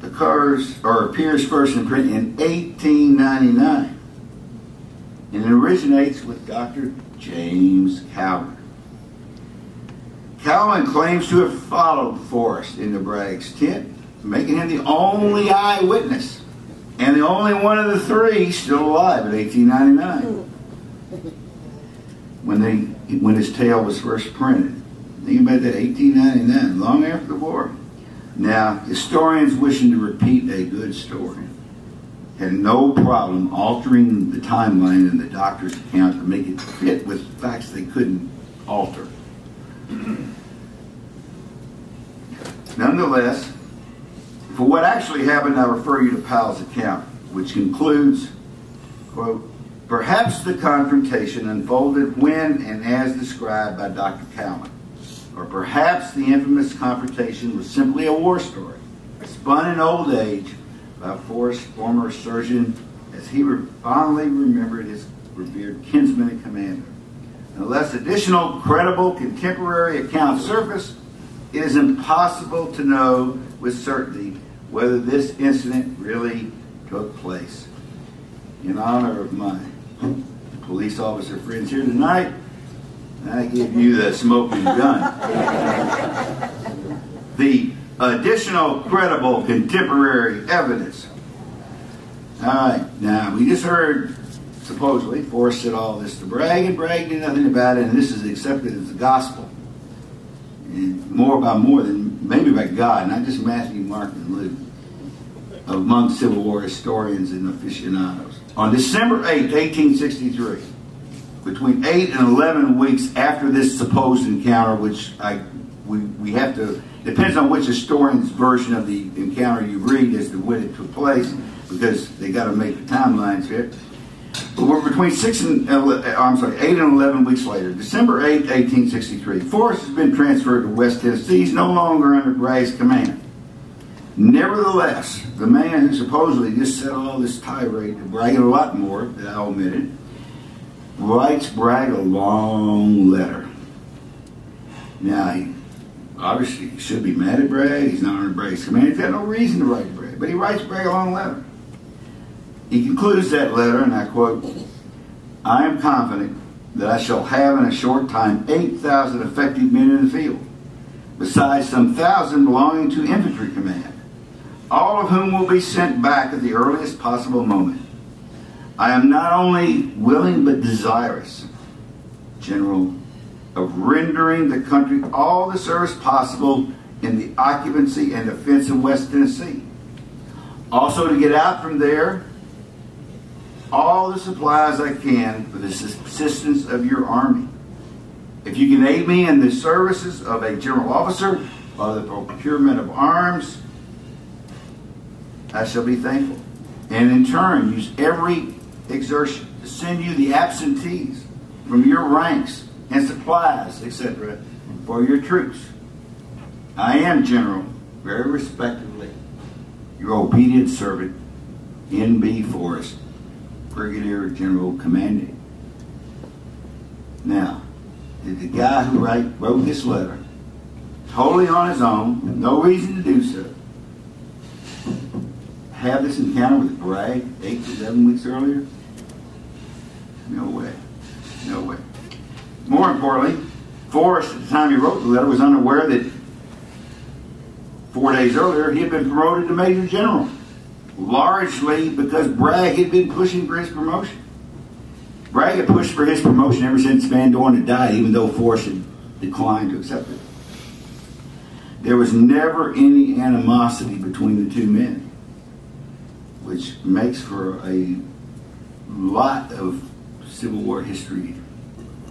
occurs or appears first in print in 1899 and it originates with Dr. James Calvert. Calvin claims to have followed Forrest into Bragg's tent, making him the only eyewitness and the only one of the three still alive in 1899 when, they, when his tale was first printed. Think about that, 1899, long after the war. Now, historians wishing to repeat a good story had no problem altering the timeline in the doctor's account to make it fit with facts they couldn't alter. Nonetheless, For what actually happened, I refer you to Powell's account, which concludes, quote, perhaps the confrontation unfolded when and as described by Dr. Cowan, or perhaps the infamous confrontation was simply a war story, spun in old age by Forrest's former surgeon as he fondly remembered his revered kinsman and commander. Unless additional credible contemporary accounts surface, it is impossible to know with certainty whether this incident really took place. In honor of my police officer friends here tonight, I give you the smoking gun. the additional credible contemporary evidence. All right, now we just heard supposedly Forrest said all this to Bragg, and Bragg knew nothing about it, and this is accepted as the gospel. And more by more than maybe by God, not just Matthew, Mark, and Luke, among Civil War historians and aficionados. On December 8, 1863, between 8 and 11 weeks after this supposed encounter, which I we, we have to, depends on which historian's version of the encounter you read as to when it took place, because they got to make the timelines here. We're between six and uh, I'm sorry, eight and eleven weeks later, December 8, 1863. Forrest has been transferred to West Tennessee. He's no longer under Bragg's command. Nevertheless, the man who supposedly just said all this tirade to Bragg and a lot more that I omitted, writes Bragg a long letter. Now, he obviously should be mad at Bragg. He's not under Bragg's command. He's got no reason to write to Bragg, but he writes Bragg a long letter. He concludes that letter, and I quote, I am confident that I shall have in a short time 8,000 effective men in the field, besides some thousand belonging to infantry command, all of whom will be sent back at the earliest possible moment. I am not only willing but desirous, General, of rendering the country all the service possible in the occupancy and defense of West Tennessee. Also to get out from there all the supplies I can for the subsistence of your army. If you can aid me in the services of a general officer or the procurement of arms, I shall be thankful. And in turn, use every exertion to send you the absentees from your ranks and supplies, etc., for your troops. I am, General, very respectfully, your obedient servant, N.B. Forrest, Brigadier General Commanding. Now, did the guy who write, wrote this letter, totally on his own, no reason to do so, have this encounter with Bragg eight to seven weeks earlier? No way. No way. More importantly, Forrest, at the time he wrote the letter, was unaware that four days earlier he had been promoted to Major General largely because Bragg had been pushing for his promotion. Bragg had pushed for his promotion ever since Van Dorn had died, even though Forrest had declined to accept it. There was never any animosity between the two men, which makes for a lot of Civil War history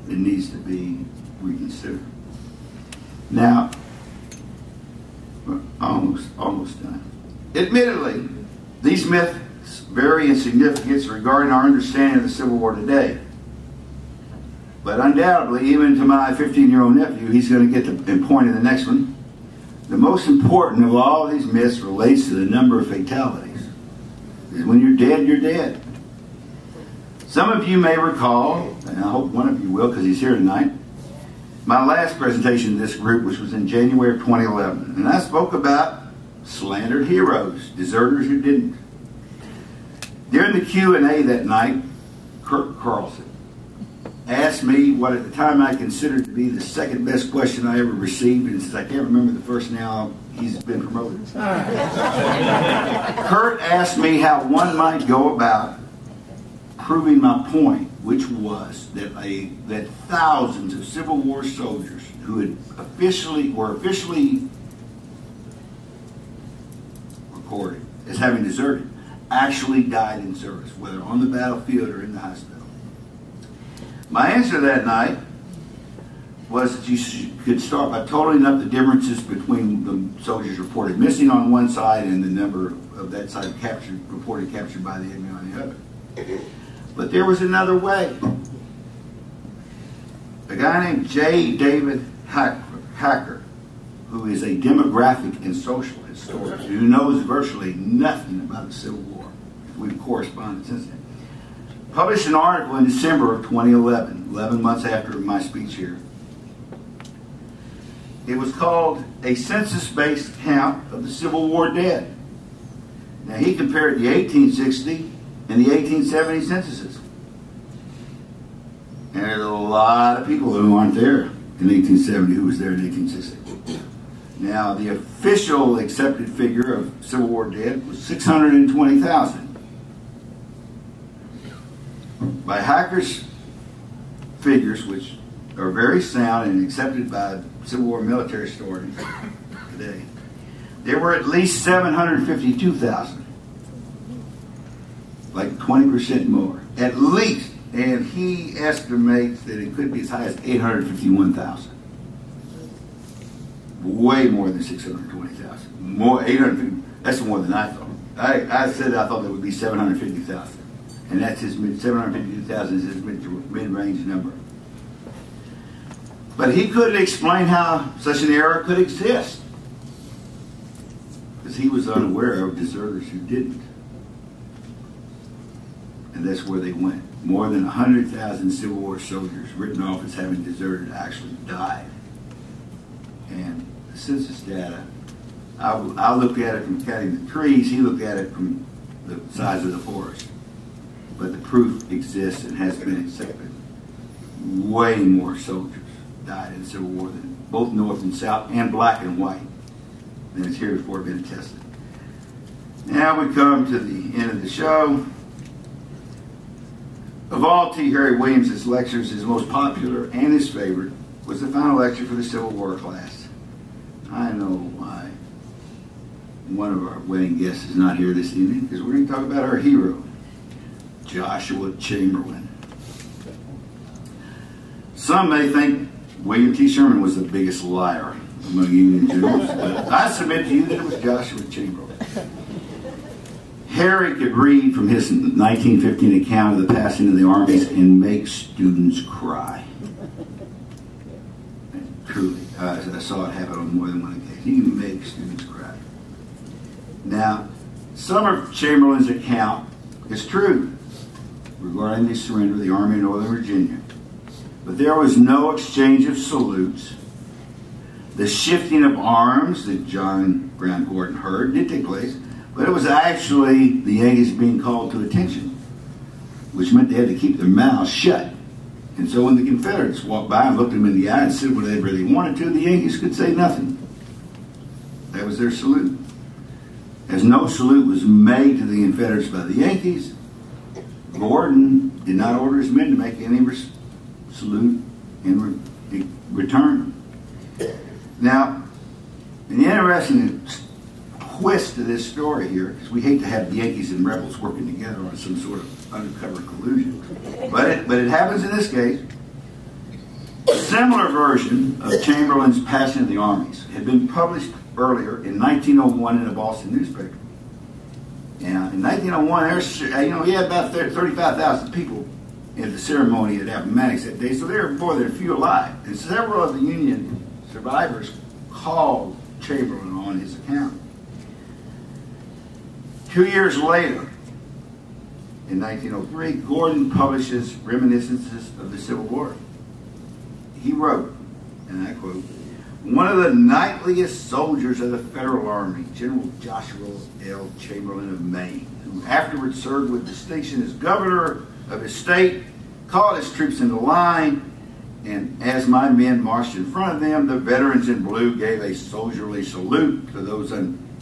that needs to be reconsidered. Now, almost, almost done. Admittedly, these myths vary in significance regarding our understanding of the Civil War today. But undoubtedly, even to my 15 year old nephew, he's going to get the point in the next one. The most important of all these myths relates to the number of fatalities. When you're dead, you're dead. Some of you may recall, and I hope one of you will because he's here tonight, my last presentation to this group, which was in January of 2011. And I spoke about slandered heroes, deserters who didn't. During the Q&A that night, Kurt Carlson asked me what at the time I considered to be the second best question I ever received, and since I can't remember the first now, he's been promoted. Kurt asked me how one might go about proving my point, which was that a that thousands of Civil War soldiers who had officially were officially as having deserted actually died in service, whether on the battlefield or in the hospital. My answer that night was that you could start by totaling up the differences between the soldiers reported missing on one side and the number of that side captured, reported captured by the enemy on the other. But there was another way. A guy named J. David Hacker, Hacker who is a demographic and social historian who knows virtually nothing about the Civil War. We've corresponded since then. Published an article in December of 2011, 11 months after my speech here. It was called A Census Based Count of the Civil War Dead. Now, he compared the 1860 and the 1870 censuses. And there's a lot of people who aren't there in 1870 who was there in 1860. Now, the official accepted figure of Civil War dead was 620,000. By Hacker's figures, which are very sound and accepted by Civil War military historians today, there were at least 752,000. Like 20% more. At least. And he estimates that it could be as high as 851,000. Way more than 620,000. More, 850, that's more than I thought. I, I said I thought there would be 750,000. And that's his mid, 752,000 is his mid, mid-range number. But he couldn't explain how such an error could exist. Because he was unaware of deserters who didn't. And that's where they went. More than 100,000 Civil War soldiers written off as having deserted actually died. And the census data, I, I look at it from cutting the trees, he looked at it from the size of the forest. But the proof exists and has been accepted. Way more soldiers died in the Civil War than both North and South, and black and white, than has heretofore been attested. Now we come to the end of the show. Of all T. Harry Williams' lectures, his most popular and his favorite was the final lecture for the Civil War class. I know why one of our wedding guests is not here this evening, because we're going to talk about our hero, Joshua Chamberlain. Some may think William T. Sherman was the biggest liar among Union generals, but I submit to you that it was Joshua Chamberlain. Harry could read from his 1915 account of the passing of the armies and make students cry. Truly, uh, I saw it happen on more than one occasion. He can make students cry. Now, some of Chamberlain's account is true regarding the surrender of the Army of Northern Virginia. But there was no exchange of salutes. The shifting of arms that John Brown Gordon heard did take place, but it was actually the Yankees being called to attention, which meant they had to keep their mouths shut. And so when the Confederates walked by and looked them in the eye and said whatever they really wanted to, the Yankees could say nothing. That was their salute. As no salute was made to the Confederates by the Yankees, Gordon did not order his men to make any salute in re- return. Now, an interesting twist to this story here, because we hate to have Yankees and rebels working together on some sort of undercover collusion, but it, but it happens in this case. A similar version of Chamberlain's Passing of the Armies had been published earlier in 1901 in a Boston newspaper. Now, in 1901, there's, you know, he had about 35,000 people at the ceremony at Appomattox that day, so there were more than a few alive. And several of the Union survivors called Chamberlain on his account. Two years later, in 1903, Gordon publishes Reminiscences of the Civil War. He wrote, and I quote, one of the knightliest soldiers of the Federal Army, General Joshua L. Chamberlain of Maine, who afterwards served with distinction as governor of his state, called his troops into line, and as my men marched in front of them, the veterans in blue gave a soldierly salute to those,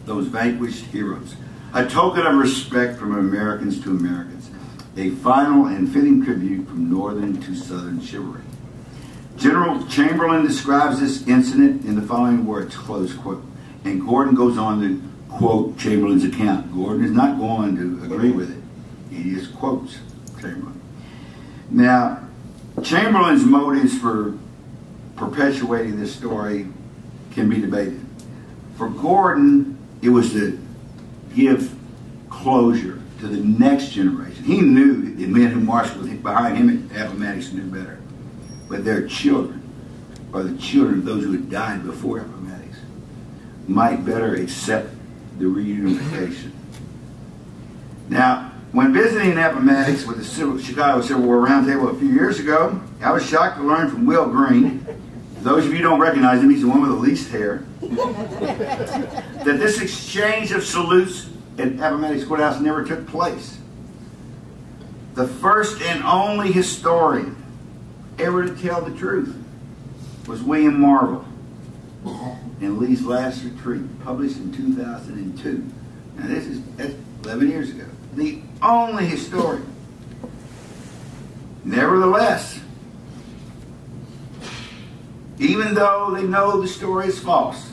those vanquished heroes, a token of respect from Americans to Americans, a final and fitting tribute from Northern to Southern chivalry. General Chamberlain describes this incident in the following words, close quote. And Gordon goes on to quote Chamberlain's account. Gordon is not going to agree with it. He just quotes Chamberlain. Now, Chamberlain's motives for perpetuating this story can be debated. For Gordon, it was to give closure to the next generation. He knew the men who marched with behind him at Appomattox knew better. But their children, or the children of those who had died before Appomattox, might better accept the reunification. Now, when visiting Appomattox with the Chicago Civil War Roundtable a few years ago, I was shocked to learn from Will Green, those of you who don't recognize him, he's the one with the least hair, that this exchange of salutes at Appomattox Courthouse never took place. The first and only historian ever to tell the truth was William Marvel in Lee's Last Retreat, published in 2002. Now this is that's 11 years ago. The only historian. Nevertheless, even though they know the story is false,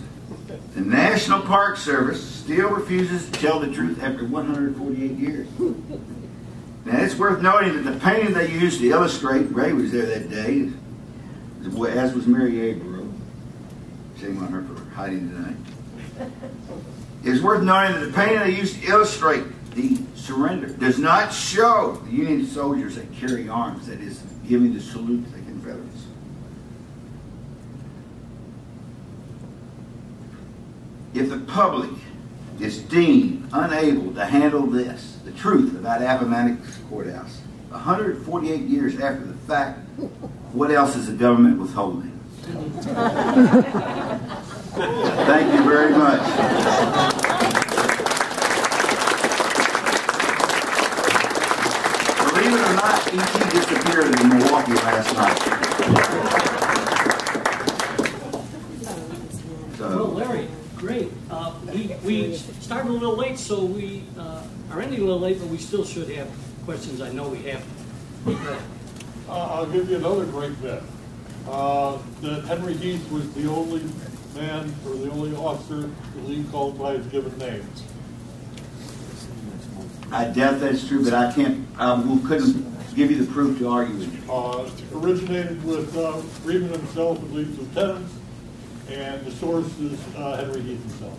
the National Park Service still refuses to tell the truth after 148 years. Now, it's worth noting that the painting they used to illustrate, Ray was there that day, as was Mary Abroe. Shame on her for hiding tonight. It's worth noting that the painting they used to illustrate the surrender does not show the Union soldiers that carry arms, that is, giving the salute the Confederates. If the public is deemed unable to handle this, the truth about Appomattox Courthouse, 148 years after the fact, what else is the government withholding? Thank you very much. Believe it or not, E.T. disappeared in Milwaukee last night. Well, So, Larry, great. Uh, We, we started a little late, so we uh, are ending a little late, but we still should have questions. I know we have. Uh, Uh, I'll give you another great bit. Uh, that Henry Heth was the only man or the only officer the Lee called by his given name. I doubt that's true, but I can't, I couldn't give you the proof to argue with you. Uh, originated with uh, Freeman himself and Lee's lieutenants, and the source is uh, Henry Heth himself.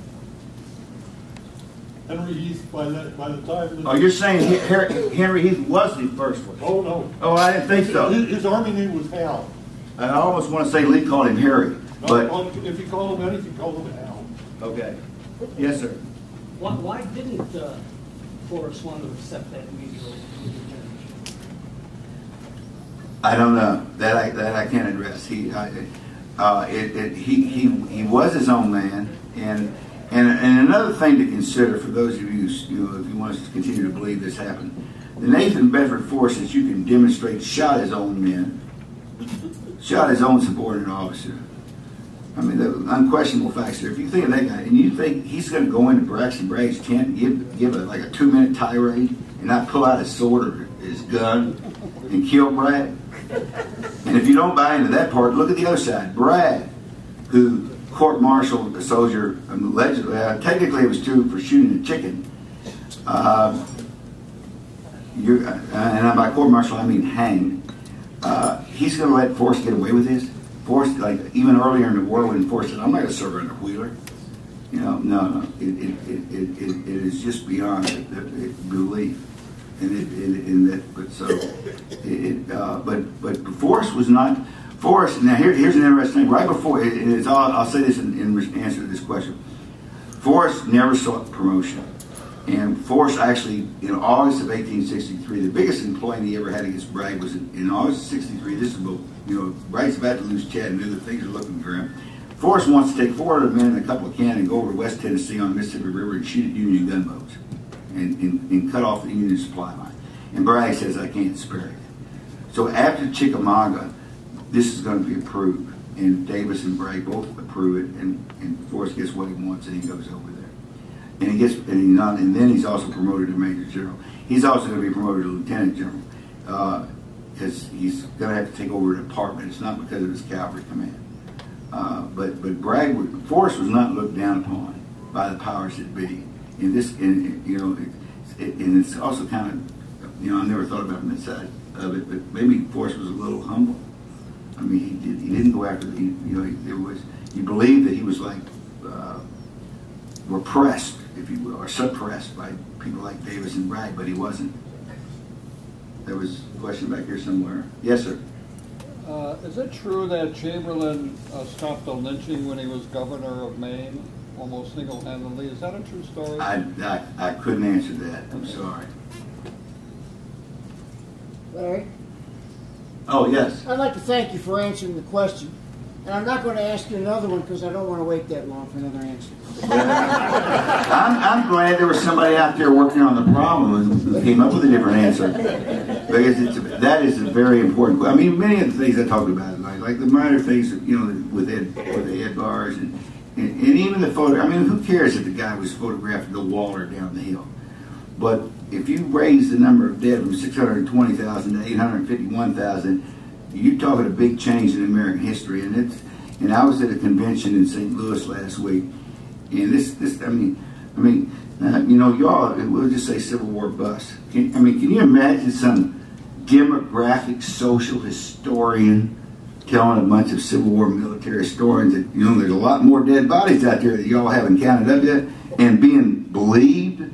Henry Heth, by that, by the time. that- Oh, you're saying He- Her- Henry Heth was the first one? Oh, no. Oh, I didn't think so. His, his army name was Hal. I almost want to say Lee called him Harry, No, but, well, If you call him anything, call him Hal. okay. Yes, sir. Why, why didn't uh, Forrest want to accept that immediately? I don't know. That I, that I can't address. He, I, uh, it, it, he, he, he was his own man. And, and, and another thing to consider for those of you, you know, if you want us to continue to believe this happened, the Nathan Bedford Forrest that you can demonstrate shot his own men, shot his own subordinate officer. I mean, the unquestionable facts here. If you think of that guy, and you think he's going to go into Braxton Bragg's tent and give, give a, like a two minute tirade and not pull out his sword or his gun and kill Bragg? And if you don't buy into that part, look at the other side. Bragg, who court-martialed a soldier, um, allegedly, uh, technically it was true for shooting a chicken. Uh, you, uh, and by court-martial I mean hanged. Uh, he's going to let Forrest get away with this? Forrest, like even earlier in the war when Forrest said, I'm not going to under Wheeler. You know, no, no. It, it, it, it, it, is just beyond belief. And it, it, in that, but so, it, uh, but, but Forrest was not, Forrest, now here, here's an interesting thing. Right before, it, it's all, I'll say this in, in answer to this question. Forrest never sought promotion. And Forrest actually, in August of 1863, the biggest employment he ever had against Bragg was in, in August of 63. This is about, you know, Bragg's about to lose Chattanooga. Things are looking grim. Forrest wants to take 400 men and a couple of cannon and go over to West Tennessee on the Mississippi River and shoot at Union gunboats and, and, and cut off the Union supply line. And Bragg says, I can't spare it. So after Chickamauga, this is going to be approved. And Davis and Bragg both approve it, and, and Forrest gets what he wants, and he goes over there. And he gets, and, he not, and then he's also promoted to Major General. He's also going to be promoted to Lieutenant General because uh, he's going to have to take over a department. It's not because of his cavalry command. Uh, but but Bragg, Forrest was not looked down upon by the powers that be. In this, in, you know, it, and it's also kind of, you know, I never thought about it from that side of it, but maybe Forrest was a little humble. I mean, he did, he didn't go after the, you know, he- there was, you believe that he was like, uh, repressed, if you will, or suppressed by people like Davis and Bragg, but he wasn't. There was a question back here somewhere. Yes, sir. Uh, Is it true that Chamberlain uh, stopped the lynching when he was governor of Maine, almost single-handedly? Is that a true story? I, I, I couldn't answer that, I'm sorry. Larry, Oh, yes. I'd like to thank you for answering the question. And I'm not going to ask you another one because I don't want to wait that long for another answer. I'm, I'm glad there was somebody out there working on the problem and came up with a different answer. Because it's, that is a very important, que- I mean, many of the things I talked about, like, like the minor things, you know, with Ed, with the Ed Bearss and, and, and even the photo, I mean, who cares if the guy was photographed the Waller down the hill? But if you raise the number of dead from 620,000 to 851,000, you're talking a big change in American history. And it's, and I was at a convention in St. Louis last week, and this, this, I mean, I mean, uh, you know, y'all, we'll just say Civil War bust. Can, I mean, can you imagine some demographic social historian telling a bunch of Civil War military historians that, you know, there's a lot more dead bodies out there that y'all haven't counted up yet, and being believed?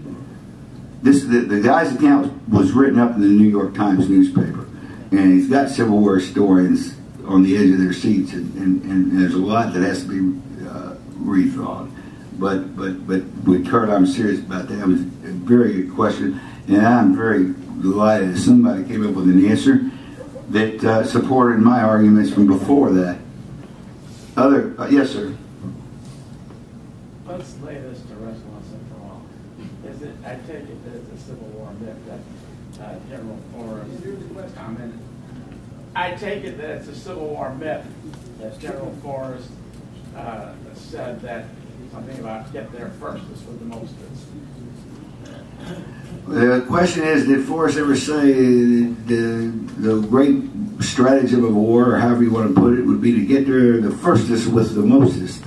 This, the, the guy's account was written up in the New York Times newspaper, and he's got Civil War historians on the edge of their seats, and, and, and there's a lot that has to be uh, rethought. But but but with Kurt, I'm serious about that. It was a very good question, and I'm very delighted that somebody came up with an answer that uh, supported my arguments from before that. Other uh, yes, sir. Let's lay this to rest once and for all. Is it, I take it that it's a Civil War myth that uh, General Forrest commented. I take it that it's a Civil War myth that General Forrest uh, said that something about get there first is for the most. The question is, did Forrest ever say the, the great stratagem of war, or however you want to put it, would be to get there the firstest with the mostest?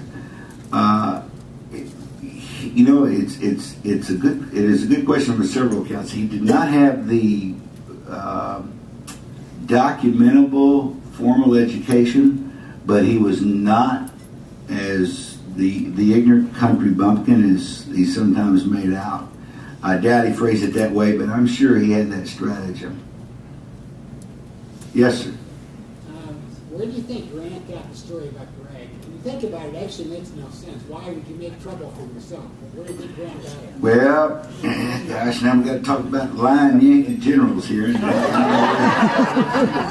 Uh, you know, it's it's it's a good it is a good question for several accounts. He did not have the uh, documentable formal education, but he was not as the the ignorant country bumpkin as he sometimes made out. I doubt he phrased it that way, but I'm sure he had that stratagem. Yes, sir. Um, where do you think Grant got the story about Bragg? When you think about it, it actually makes no sense. Why would you make trouble for yourself? Where do you think Grant got it? Well, gosh, now we've got to talk about lying Yankee generals here.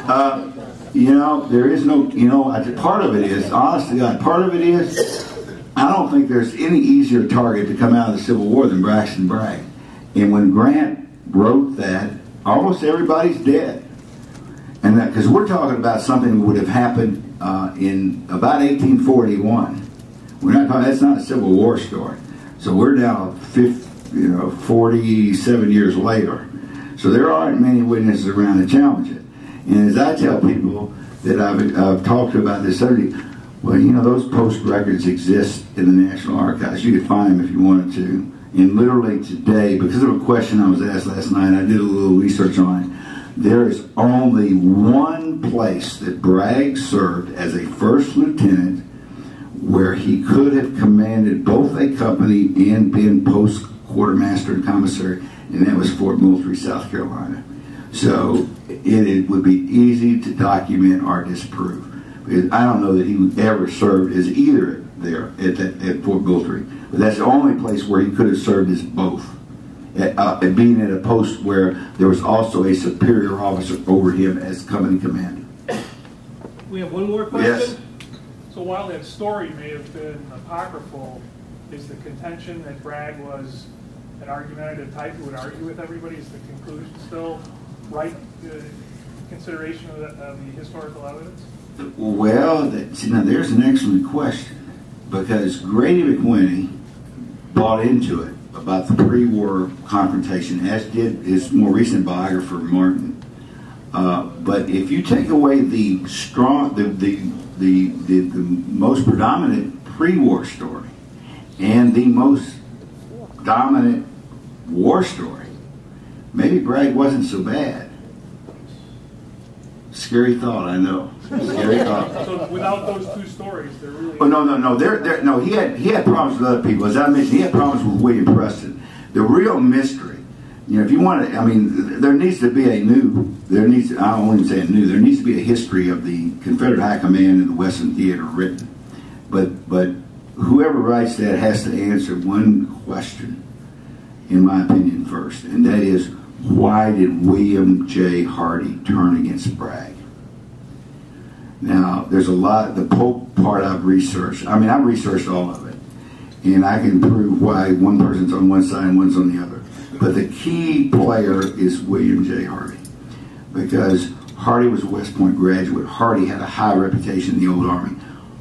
uh, you know, there is no, you know, part of it is, honest to God, part of it is, I don't think there's any easier target to come out of the Civil War than Braxton Bragg. And when Grant wrote that, almost everybody's dead. And that, because we're talking about something that would have happened uh, in about 1841. We're not talking, that's not a Civil War story. So we're now, 50, you know, 47 years later. So there aren't many witnesses around to challenge it. And as I tell people that I've, I've talked about this subject, well, you know, those post records exist in the National Archives. You could find them if you wanted to. And literally today, because of a question I was asked last night, I did a little research on it. There is only one place that Bragg served as a first lieutenant where he could have commanded both a company and been post quartermaster and commissary, and that was Fort Moultrie, South Carolina. So it, it would be easy to document or disprove. I don't know that he ever served as either there at, that, at Fort Moultrie, but that's the only place where he could have served as both. At, uh, at being at a post where there was also a superior officer over him as company commander. We have one more question. Yes. So while that story may have been apocryphal, is the contention that Bragg was an argumentative type who would argue with everybody, is the conclusion still right, uh, consideration of the, of the historical evidence? Well, that, see, now there's an excellent question because Grady McWhiney bought into it about the pre-war confrontation, as did his more recent biographer Martin. Uh, but if you take away the strong, the the, the the the most predominant pre-war story and the most dominant war story, maybe Bragg wasn't so bad. Scary thought, I know. Scary thought. So without those two stories, they're really. Oh no no no! There there no. He had he had problems with other people. As I mentioned, he had problems with William Preston. The real mystery, you know, if you want to, I mean, there needs to be a new. There needs. I don't even say a new. There needs to be a history of the Confederate High Command and the Western Theater written. But but whoever writes that has to answer one question, in my opinion, first, and that is why did William J. Hardee turn against Bragg? Now, there's a lot, the Polk part I've researched. I mean, I've researched all of it. And I can prove why one person's on one side and one's on the other. But the key player is William J. Hardee. Because Hardee was a West Point graduate. Hardee had a high reputation in the old army.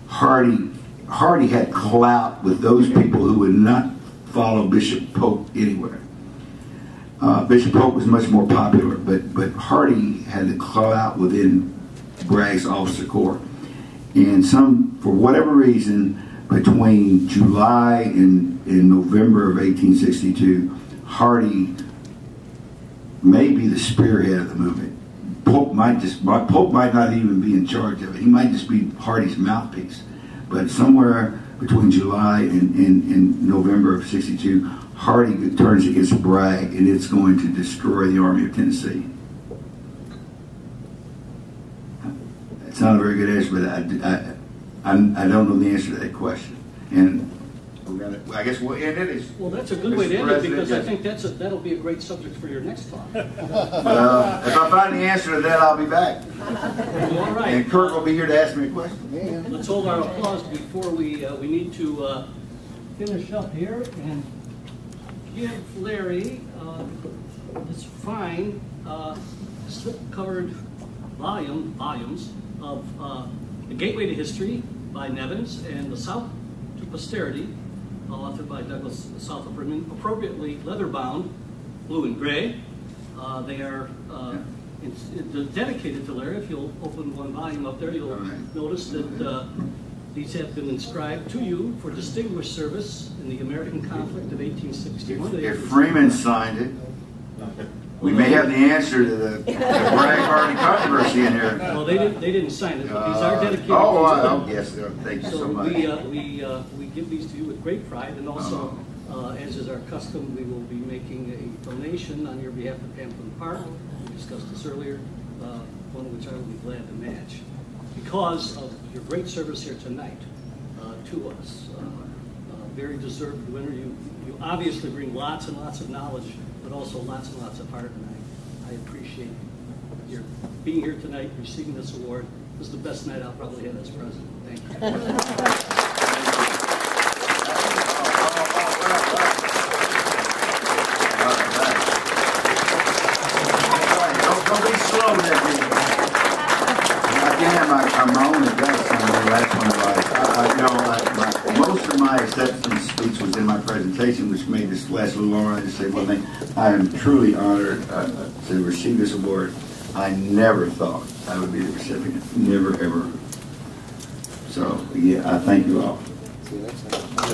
Hardee, Hardee had clout with those people who would not follow Bishop Polk anywhere. Uh, Bishop Polk was much more popular, but, but Hardee had the clout within Bragg's officer corps. And some, for whatever reason, between July and, and November of 1862, Hardee may be the spearhead of the movement. Polk might just Polk might not even be in charge of it. He might just be Hardee's mouthpiece. But somewhere between July and, and, and November of 62, Hardee turns against Bragg, and it's going to destroy the Army of Tennessee. It's not a very good answer, but I, I, I'm- I don't know the answer to that question. And gonna, I guess we'll end it. It's- Well, that's a good way to end it, because I think that's, a that'll be a great subject for your next talk. Uh, if I find the answer to that, I'll be back. All right. And Kurt will be here to ask me a question. Let's hold our applause before we, uh, we need to uh, finish up here and give Larry uh, this fine uh, slip-covered volume, volumes of uh, The Gateway to History by Nevins and The South to Posterity, authored by Douglas Southall Freeman, appropriately leather-bound, blue and gray. Uh, They are uh, it's it's dedicated to Larry. If you'll open one volume up there, you'll right. notice that uh, these have been inscribed to you for distinguished service in the American conflict of 1861. If Freeman signed it, we may have the answer to the the Bragg Hardee controversy in here. Well, they didn't, they didn't sign it, but these are Uh, dedicated. Oh, to them. oh, yes, uh, thank you so So much. we, uh, we, uh, we give these to you with great pride, and also, Oh. uh, as is our custom, we will be making a donation on your behalf to Pamplin Park. We discussed this earlier, uh, one which I will be glad to match. Because of your great service here tonight uh, to us, uh, uh, very deserved winner. You, you obviously bring lots and lots of knowledge, but also lots and lots of heart, and I, I appreciate your being here tonight, receiving this award. This is the best night I'll probably have as president. Thank you. acceptance speech was in my presentation, which made this last little longer. I just say one thing. I am truly honored uh, to receive this award. I never thought I would be the recipient. Never, ever. So, yeah, I thank you all.